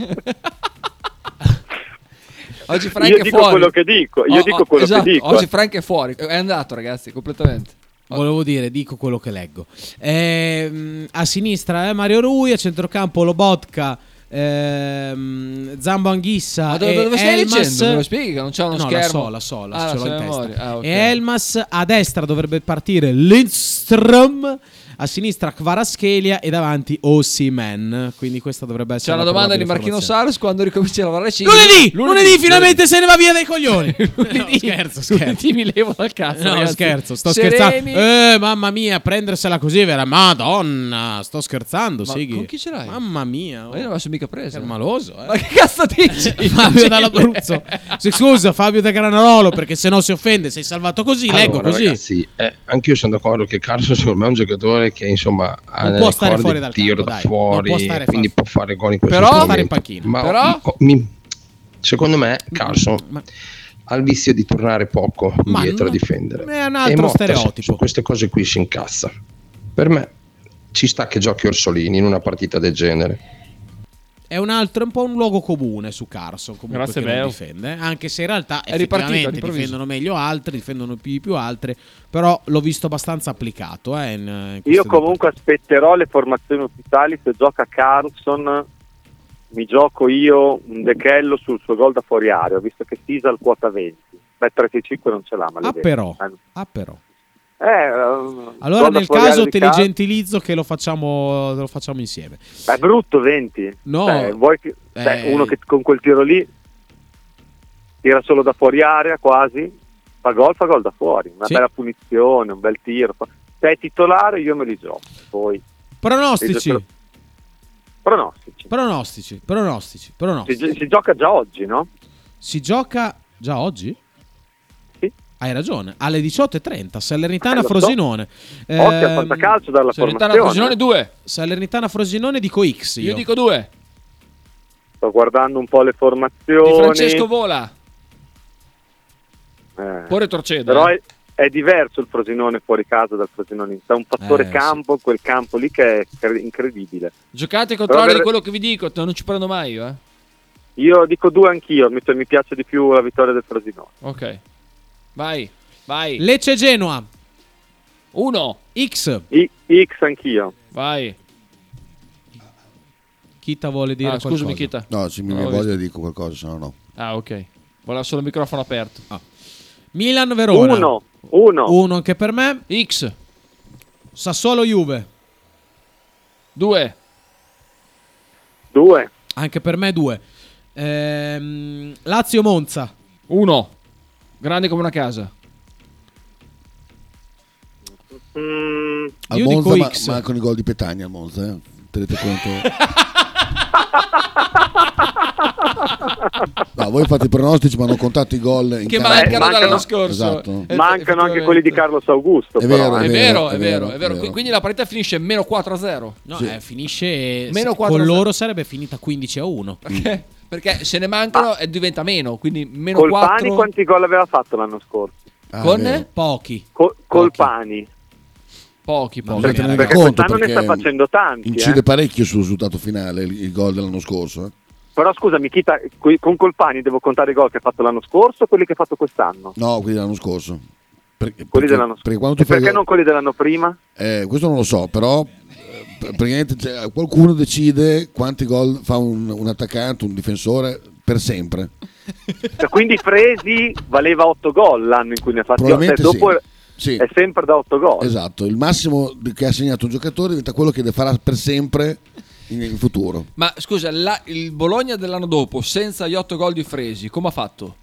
B: Oggi Frank
G: Io
B: è
G: dico
B: fuori.
G: quello che dico, io
B: Oh,
G: dico
B: oh,
G: quello
B: esatto,
G: che dico.
B: Oggi
G: eh.
B: Frank è fuori, è andato ragazzi, completamente.
A: Volevo dire, dico quello che leggo. Ehm, a sinistra eh, Mario Rui, a centrocampo Lobotka, ehm, Zambo Anghissa
B: Ma dove,
A: e
B: dove stai
A: Elmas.
B: dicendo? Me lo spieghi che non c'è uno
A: no,
B: schermo?
A: la so, la so, la
B: Ah,
A: ce l'ho in testa.
B: memoria. Ah, ok.
A: E Elmas a destra dovrebbe partire Lindström, a sinistra Kvaraschelia e davanti Ossiman. Quindi questa dovrebbe
B: C'è
A: essere
B: una
A: la
B: domanda di Marchino. Sars quando ricominci a lavorare ci
A: Lunedì, lunedì, finalmente se ne va via dai coglioni.
B: Lunedì,
A: No, scherzo, scherzo.
B: lunedì mi levo dal cazzo.
A: No,
B: ragazzi.
A: scherzo, sto
B: Sereni.
A: scherzando. Eh, mamma mia, prendersela così, vera Madonna, sto scherzando,
B: Ma
A: Sighi.
B: con chi ce l'hai?
A: Mamma mia.
B: Ma io non l'avesso mica presa.
A: È maloso, eh.
B: Ma che cazzo dici?
A: Fabio dall'Abruzzo. Sì, Scusa, Fabio da Granarolo, perché se no si offende, sei salvato così, leggo
O: Allora,
A: così.
O: Ragazzi, eh, anche io sono d'accordo che Carlo secondo me è un giocatore che insomma ha
A: Non può stare fuori dal
O: tiro
A: campo,
O: da
A: dai. Non
O: fuori,
A: può
O: quindi può fare gol in questo
A: Però-
O: momento.
A: stare in panchina.
O: Ma
A: Però-
O: mi- secondo me Carlson ha il vizio di tornare poco
A: Ma
O: indietro
A: no-
O: a difendere.
A: è un
O: E
A: altro
O: su-
A: stereotipo.
O: Su queste cose qui si incazza. Per me ci sta che giochi Orsolini in una partita del genere.
A: È un altro, è un po' un luogo comune su Carson, comunque
B: Grazie,
A: che non difende, eh. anche se in realtà
B: È ripartito
A: effettivamente
B: all'improvviso.
A: difendono meglio altri, difendono più di più altre, però l'ho visto abbastanza applicato, eh, in, in
G: Io comunque aspetterò le formazioni ufficiali se gioca Carlson mi gioco io un dechello sul suo gol da fuori area, ho visto che Sisa al quota 20. Beh, 35 non ce l'ha, ma
A: Ah però, ah però.
G: Eh,
A: Allora nel caso te li gentilizzo che lo facciamo, lo facciamo insieme.
G: È brutto 20.
A: No.
G: Cioè, vuoi che-
A: Eh.
G: uno che con quel tiro lì tira solo da fuori area quasi, fa gol, fa gol da fuori. Una
A: Sì.
G: bella punizione, un bel tiro. fa- Se è titolare io me li gioco. Poi
A: Pronostici.
G: Pronostici.
A: Pronostici, pronostici, pronostici.
G: Si, si gioca già oggi, no?
A: Si gioca già oggi?
G: Sì.
A: Hai ragione, alle 18.30, Salernitana
G: Eh, lo so.
A: Frosinone.
G: Occhio al fantacalcio dalla
B: Salernitana. Frosinone 2.
A: Salernitana Frosinone dico X. Io,
B: Io dico 2.
G: Sto guardando un po' le formazioni.
B: Di Francesco Vola.
G: Eh,
B: Può retrocedere.
G: Però è, è diverso il Frosinone fuori casa dal Frosinone in- C'è un fattore
B: Eh, sì.
G: campo, quel campo lì che è cre- incredibile.
B: Giocate contrario
G: Però
B: di
G: per-
B: quello che vi dico, te- non ci prendo mai io, eh.
G: Io dico due anch'io, mi, mi piace di più la vittoria del Frosinone.
B: Ok. Vai, vai.
A: Lecce Genoa.
B: 1.
A: X.
G: I- X anch'io.
B: Vai.
A: Chita vuole dire
B: Ah,
A: qualcosa.
B: scusami, Chita.
C: No, se mi viene
B: l'ho
C: voglia
B: visto.
C: dico qualcosa, se no no.
B: Ah, ok. Voleva solo il microfono aperto.
A: Milan Verona.
G: Uno, uno.
A: Uno anche per me.
B: X.
A: Sassuolo Juve.
B: 2.
G: Due.
A: Anche per me due. Ehm, Lazio Monza.
B: 1. Grande come una casa.
G: Mm,
C: Al
A: Io
C: Monza,
A: dico
C: ma,
A: X.
C: ma con i gol di Petagna al Monza, eh. Tenete conto. No, voi fate i pronostici, ma non contate i gol in
B: Che
C: casa.
B: mancano
G: mancano-
B: dall'anno scorso.
C: Esatto.
B: Eh,
G: Mancano anche quelli di Carlos Augusto.
C: È vero,
G: eh.
B: È vero, è vero,
C: vero,
B: è vero. Quindi la partita finisce meno 4 a 0.
A: No,
C: Sì.
A: eh, finisce
B: Meno
A: con
B: 4 a
A: loro sarebbe finita 15 a 1.
B: Perché? Perché se ne mancano e diventa meno, quindi meno
G: Colpani
B: 4.
G: quanti gol aveva fatto l'anno scorso?
C: Ah,
B: Con?
C: vero.
A: Pochi.
G: Co- Colpani.
B: Pochi,
C: Ma
B: pochi.
C: bisogna tenere
G: Perché
C: conto
G: quest'anno ne sta
C: perché
G: facendo tanti.
C: Incide
G: eh.
C: parecchio sul risultato finale il, il gol dell'anno scorso. eh.
G: Però scusami, Chita, qui- con Colpani devo contare i gol che ha fatto l'anno scorso o quelli che ha fatto quest'anno?
C: No, quelli dell'anno scorso. Per-
G: Quelli
C: perché,
G: dell'anno scorso.
C: perché
G: E perché
C: gol-
G: non quelli dell'anno prima?
C: Eh, questo non lo so, però praticamente c'è- qualcuno decide quanti gol fa un, un attaccante, un difensore per sempre.
G: Cioè, quindi Fresi valeva 8 gol l'anno in cui ne ha fatti 8.
C: Probabilmente
G: dopo
C: sì.
G: è- sempre da 8 gol.
C: Esatto, il massimo che ha segnato un giocatore diventa quello che farà per sempre in, in futuro.
B: Ma scusa, la- il Bologna dell'anno dopo, senza gli 8 gol di Fresi, come ha fatto?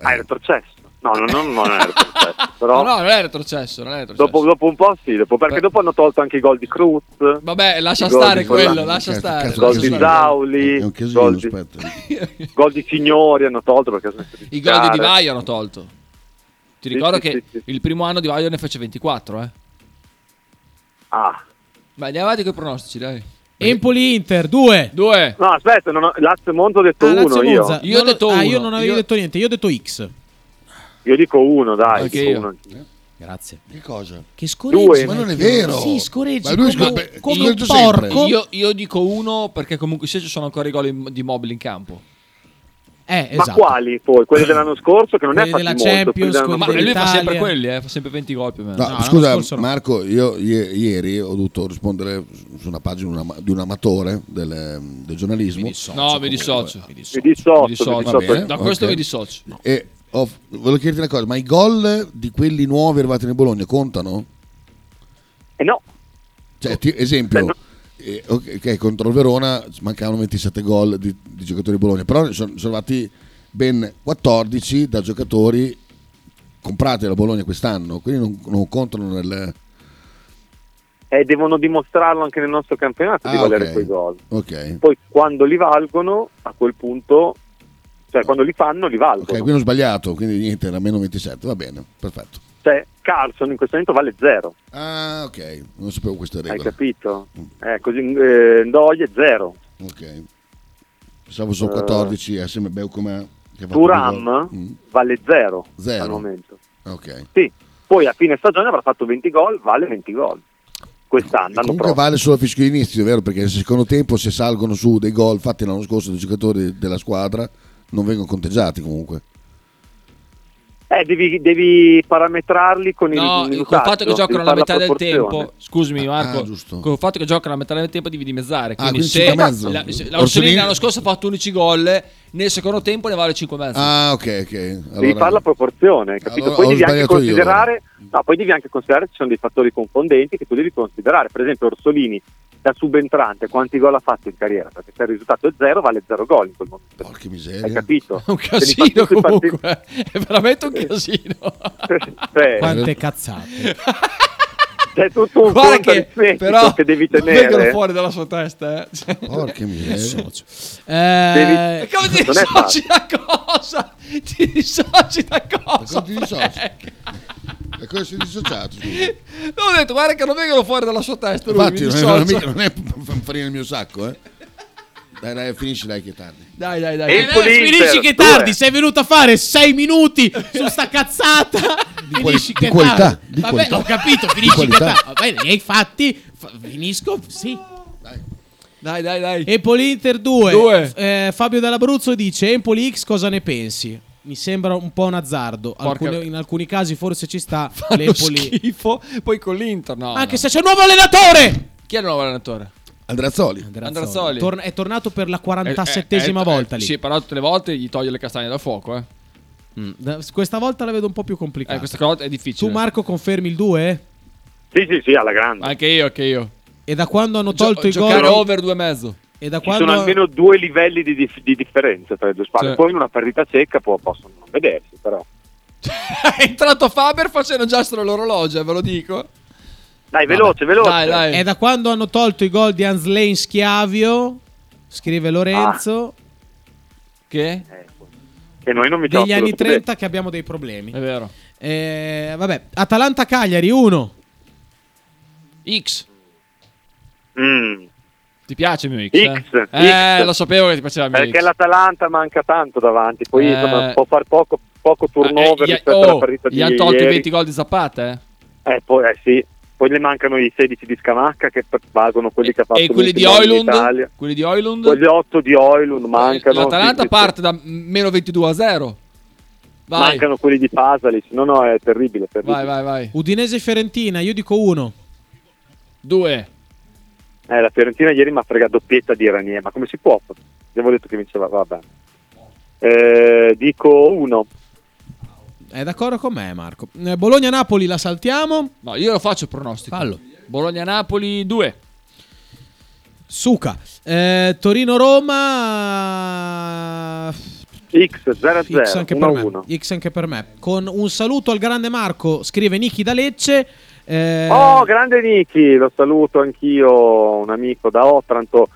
G: Ah, è retrocesso. No, no, no, non è retrocesso. Però
B: No, no, non è retrocesso, non è retrocesso.
G: dopo, dopo un po' sì, dopo- perché
B: Beh.
G: dopo hanno tolto anche i gol di Cruz.
B: Vabbè, lascia stare quello,
G: Forlan-
B: lascia
C: Cazzo,
B: stare.
C: cazzo,
G: Gol di. Zauli, gol di, gol di Signori hanno tolto perché sono
B: I gol di. Vaio hanno tolto. Ti
G: Sì,
B: ricordo
G: sì,
B: che
G: sì, sì.
B: il primo anno Di Vaio ne fece 24, eh.
G: Ah.
B: Ma andiamo avanti con i pronostici, dai.
A: Empoli Inter 2.
B: 2.
G: No, aspetta, non ho, Lazio Monza ho detto
A: Ah,
G: uno
A: Lazio
G: io.
B: Io ho
A: Non ah, io non avevo
B: Io-
A: detto niente, io ho detto X.
G: Io dico uno, dai.
B: Anche
G: dico
B: io.
G: uno.
A: Grazie.
C: Che cosa?
A: Che scoreggi.
G: Due.
C: Ma non è vero.
A: Sì, scoreggi
C: Ma lui
A: come, come
C: io
A: un porco.
B: Io, io dico uno perché comunque se ci sono ancora i gol di Mobile in campo.
A: Eh,
G: Ma
A: esatto.
G: quali poi? Quelli dell'anno scorso che non
A: Quelli
G: è fatto
A: della
G: molto.
A: Champions,
G: quelli
B: Ma lui fa sempre quelli, eh, fa sempre 20 gol più o meno.
C: No,
A: No,
C: scusa
A: no.
C: Marco, io ie- ieri ho dovuto rispondere su una pagina di un ama- di un amatore del, del giornalismo
B: No, mi dissocio.
G: Mi dissocio,
B: Mi
G: mi
B: dissocio.
G: dissocio.
C: Va bene,
B: Da questo
C: ok.
B: mi dissocio.
C: e ho- volevo chiederti una cosa, ma i gol di quelli nuovi arrivati nel Bologna contano?
G: Eh no,
C: Cioè, ti- esempio, eh, ok, ok, contro il Verona mancavano 27 gol di, di giocatori di Bologna, però sono, sono arrivati ben 14 da giocatori comprati dalla Bologna quest'anno, quindi non, non contano nel...
G: eh, devono dimostrarlo anche nel nostro campionato di
C: Ah,
G: valere
C: ok.
G: quei gol.
C: Ok,
G: Poi quando li valgono, a quel punto, cioè quando li fanno, li
C: ok,
G: valgono.
C: quindi ho sbagliato, quindi niente, era meno 27, va bene, perfetto.
G: Cioè, Carlson in questo momento vale zero,
C: Ah, ok, non sapevo queste
G: hai
C: regole.
G: capito? Eh, così eh, è zero.
C: Ok. Pensavo sono
G: Eh,
C: 14, assieme a Beu come... che ha fatto due
G: Turam.
C: Mm,
G: vale zero,
C: Zero.
G: al momento.
C: Ok.
G: Sì, poi a fine stagione avrà fatto 20 gol, vale 20 gol. Quest'anno,
C: Comunque
G: prossimo.
C: vale solo a fischio inizio, vero? Perché nel secondo tempo se salgono su dei gol fatti l'anno scorso dai giocatori della squadra non vengono conteggiati comunque.
G: Eh, devi, devi parametrarli con il
B: No,
G: minutaggio,
B: col fatto che giocano
G: devi
B: la metà del
G: proporzione.
B: tempo, scusami Marco,
C: ah,
B: col fatto che giocano la metà del tempo devi dimezzare. Quindi,
C: quindi
B: se
C: cinque e mezzo.
B: la, se la
C: Orsolini-
B: l'anno scorso ha fatto 11 gol, nel secondo tempo ne vale 5 e mezzo.
C: Ah, ok, ok.
G: devi
C: Allora,
G: fare la proporzione, capito?
C: Allora,
G: poi devi anche
C: sbagliato io,
G: considerare, no, poi devi anche considerare che ci sono dei fattori confondenti che tu devi considerare. Per esempio, Orsolini da subentrante, quanti gol ha fatto in carriera? Perché se il risultato è zero, vale zero gol in quel momento.
C: Porca miseria.
G: Hai capito?
B: un
G: li fa
B: casino
G: tutti partiti-
B: comunque, è veramente un casino.
G: Cioè,
A: Quante cazzate.
G: C'è tutto un
B: Guarda
G: conto
B: che però
G: che devi tenere.
B: vengono fuori dalla sua testa. Eh.
C: Porca miseria.
A: Eh,
G: Devi-
B: Come ti
G: è
B: dissoci da cosa? Ti dissoci da cosa?
C: ti dissoci? E cosa si è dissociato? scusa?
B: Ho detto, guarda che non vengono fuori dalla sua testa. Lui,
C: Infatti, non è, non è farina nel mio sacco, eh. Dai, dai, finisci dai che è tardi.
B: Dai, dai, dai.
A: Dai, finisci che tardi, sei venuto a fare 6 minuti su sta cazzata. finisci
C: di
A: che
C: qualità,
A: tardi.
C: di
A: Vabbè,
C: qualità.
A: ho capito,
C: Di
A: finisci che
C: qualità.
A: tardi. Va bene, li hai fatti. fa- finisco, sì.
B: Dai, dai, dai.
A: Empoli Inter 2.
B: Due.
A: Eh, Fabio dell'Abruzzo dice Empoli X cosa ne pensi? Mi sembra un po' un azzardo. Alcune- in alcuni casi forse ci sta
B: Fanno
A: l'Empoli.
B: schifo. Poi con l'Inter, no.
A: Anche
B: no.
A: se c'è un nuovo allenatore.
B: Chi è il nuovo allenatore?
C: Andrazzoli.
B: Andrazzoli.
A: Torna- è tornato per la
B: Eh, eh,
A: 47esima
B: eh,
A: volta
B: eh,
A: lì.
B: Sì, però tutte le volte gli toglie le castagne dal fuoco, eh.
A: Mm, da- Questa volta la vedo un po' più complicata.
B: Eh, questa cosa è difficile.
A: tu Marco confermi il 2?
G: Sì, sì, sì, alla grande.
B: Anche io, anche io.
A: E da quando hanno
B: Gio-
A: tolto i
B: giocare
A: gol
B: over due e mezzo.
A: E da
G: Ci
A: quando
G: sono almeno due livelli di, dif- di differenza tra le due squadre.
B: Sì.
G: Poi in una partita secca può- possono non vedersi, però.
B: è entrato Faber facendo già l'orologio, ve lo dico.
G: Dai, veloce, veloce.
B: Dai, dai.
A: è da quando hanno tolto i gol di Anslane Schiavio? Scrive Lorenzo.
B: Che?
G: Che noi non mettiamo
A: Degli anni
G: lo
A: 30 che abbiamo dei problemi.
B: È vero.
A: Eh, vabbè, Atalanta Cagliari 1.
B: X.
G: Mm.
B: Ti piace il mio X?
G: X,
B: eh? Eh,
G: X.
B: lo sapevo che ti piaceva il mio
G: Perché
B: X.
G: l'Atalanta manca tanto davanti, poi
B: Eh.
G: insomma, può fare poco, poco turnover
B: Eh, gli-
G: rispetto
B: oh,
G: alla partita di
B: gli hanno tolto i
G: ieri.
B: 20 gol di Zapata, eh?
G: Eh, poi, eh, sì. Poi le mancano i 16 di Scamacca che valgono quelli che ha fatto
B: E quelli di Oilund?
G: Italia.
B: Quelli di Oilund?
G: Quegli 8 di Oilund mancano.
B: L'Atalanta
G: Sì, sì,
B: parte da meno 22 a 0. Vai,
G: Mancano quelli di Pasalic. No, no, è terribile. terribile.
B: vai, vai, vai.
A: Udinese Fiorentina, io dico 1.
B: 2.
G: Eh, la Fiorentina ieri mi ha fregato doppietta di Ranier, ma come si può? Abbiamo detto che vinceva, vabbè. Eh, dico 1.
A: È d'accordo con me, Marco. Eh, Bologna-Napoli la saltiamo.
B: No, io lo faccio il pronostico.
A: Fallo.
B: Bologna-Napoli 2.
A: Suca. Eh, Torino-Roma.
G: X 0
A: X anche, per
G: 1
A: me. X anche per me. Con un saluto al grande Marco, scrive Niki da Lecce. Eh,
G: Oh, grande Niki, lo saluto anch'io, un amico da Otranto.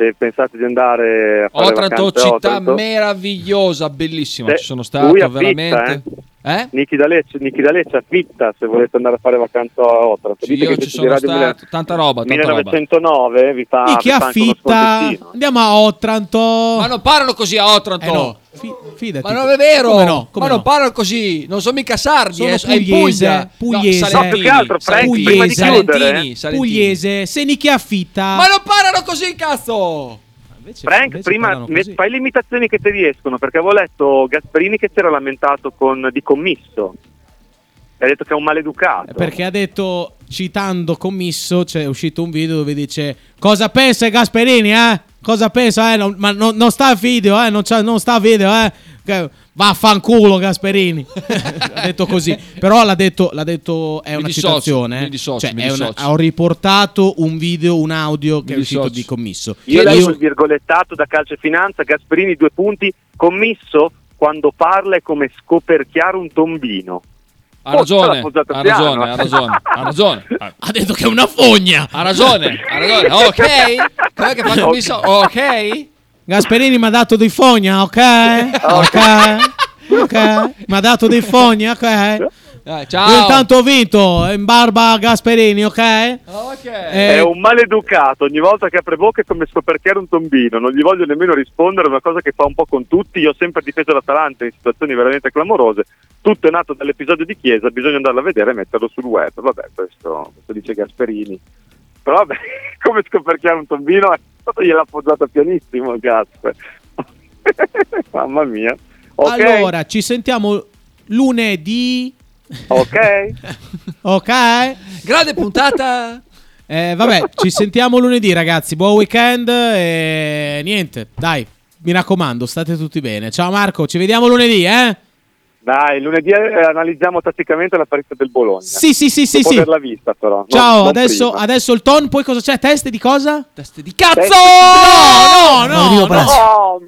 G: Se pensate di andare a fare
B: Otranto,
G: vacanze
B: città
G: Otranto,
B: meravigliosa, bellissima.
G: se-
B: Ci sono stato
G: affitta,
B: veramente. Eh?
G: Niki da Lecce, Niki da Lecce affitta se volete andare a fare vacanza a Otranto.
B: Sì,
G: Dite
B: io ci sono stato. Tanta roba, tanta roba.
G: 1909 vi fa, vi uno
A: affitta. Andiamo a Otranto.
B: Ma non parlano così a Otranto.
A: Eh no, fi- fidati.
B: Ma non è vero.
A: Come no? Come
B: ma
A: no?
B: non parlano così. Non sono mica sardi.
A: Sono
B: eh,
A: pugliese,
B: Puglia.
A: pugliese.
B: No, Salentini,
G: No, più che altro, Frank,
B: Salentini,
G: prima di
B: Salentini,
G: chiudere,
B: Salentini.
A: Pugliese, se Niki affitta.
B: Ma non parlano così, cazzo.
G: Frank,
A: invece
G: prima fai le imitazioni che ti riescono, perché avevo letto Gasperini che si era lamentato con, di commisso. E ha detto che è un maleducato.
A: Perché ha detto, citando commisso, c'è uscito un video dove dice Cosa pensa Gasperini, eh? Cosa pensa, eh? Non- ma non, non sta a video, eh? Non, non sta a video, eh? Che- Vaffanculo Gasperini. ha detto così. Però l'ha detto, l'ha detto è
B: Mi
A: una
B: dissocio,
A: citazione. eh.
B: mi dissocio,
A: Cioè,
B: mi
A: è una- ho riportato un video, un audio che
B: Mi
A: è uscito
B: dissocio.
A: di commisso.
G: Io
A: Io-
G: leggo il virgolettato da Calcio e Finanza, Gasperini due punti, commisso quando parla è come scoperchiare un tombino.
B: Ha ragione,
G: Oh,
B: ha ragione, ha ragione, ha ragione. Ha-
A: detto che è una fogna.
B: Ha ragione, ha ragione. Ok? Com'è che fa commisso? Ok?
A: Gasperini mi ha dato dei fogna, ok? Ok? Ok? Mi ha dato dei fogna, ok?
B: Dai,
A: Io
B: ciao.
A: intanto ho vinto in barba a Gasperini, ok?
B: Ok.
A: Eh,
G: È un maleducato, ogni volta che apre bocca è come scoperchiare un tombino, non gli voglio nemmeno rispondere, è una cosa che fa un po' con tutti, io ho sempre difeso l'Atalanta in situazioni veramente clamorose, tutto è nato dall'episodio di Chiesa, bisogna andarlo a vedere e metterlo sul web, vabbè, questo, questo dice Gasperini. Però vabbè, come scoperchiare un tombino, gliel'ha appoggiato pianissimo Gasper. Mamma mia. Ok?
A: Allora, ci sentiamo lunedì.
G: Ok.
A: Ok.
T: Grande puntata.
A: Eh, vabbè, ci sentiamo lunedì, ragazzi. Buon weekend e niente, dai. Mi raccomando, state tutti bene. Ciao Marco, ci vediamo lunedì, eh?
G: Dai, lunedì eh, analizziamo tatticamente la partita del Bologna.
A: Sì, sì, sì, sì,
G: Dopo
A: sì.
G: averla vista però. non-
A: Ciao,
G: non
A: adesso,
G: prima.
A: adesso il ton, poi cosa c'è? Teste di cosa?
T: Teste di cazzo!
A: No, no, no, no.
G: Oh,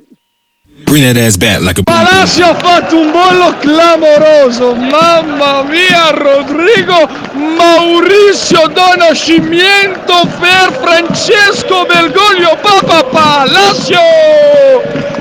E: Bring that ass back like a.
B: Palacio ha fatto un bollo clamoroso, mamma mia Rodrigo Mauricio Donascimiento per Francesco Bergoglio papà Lazio!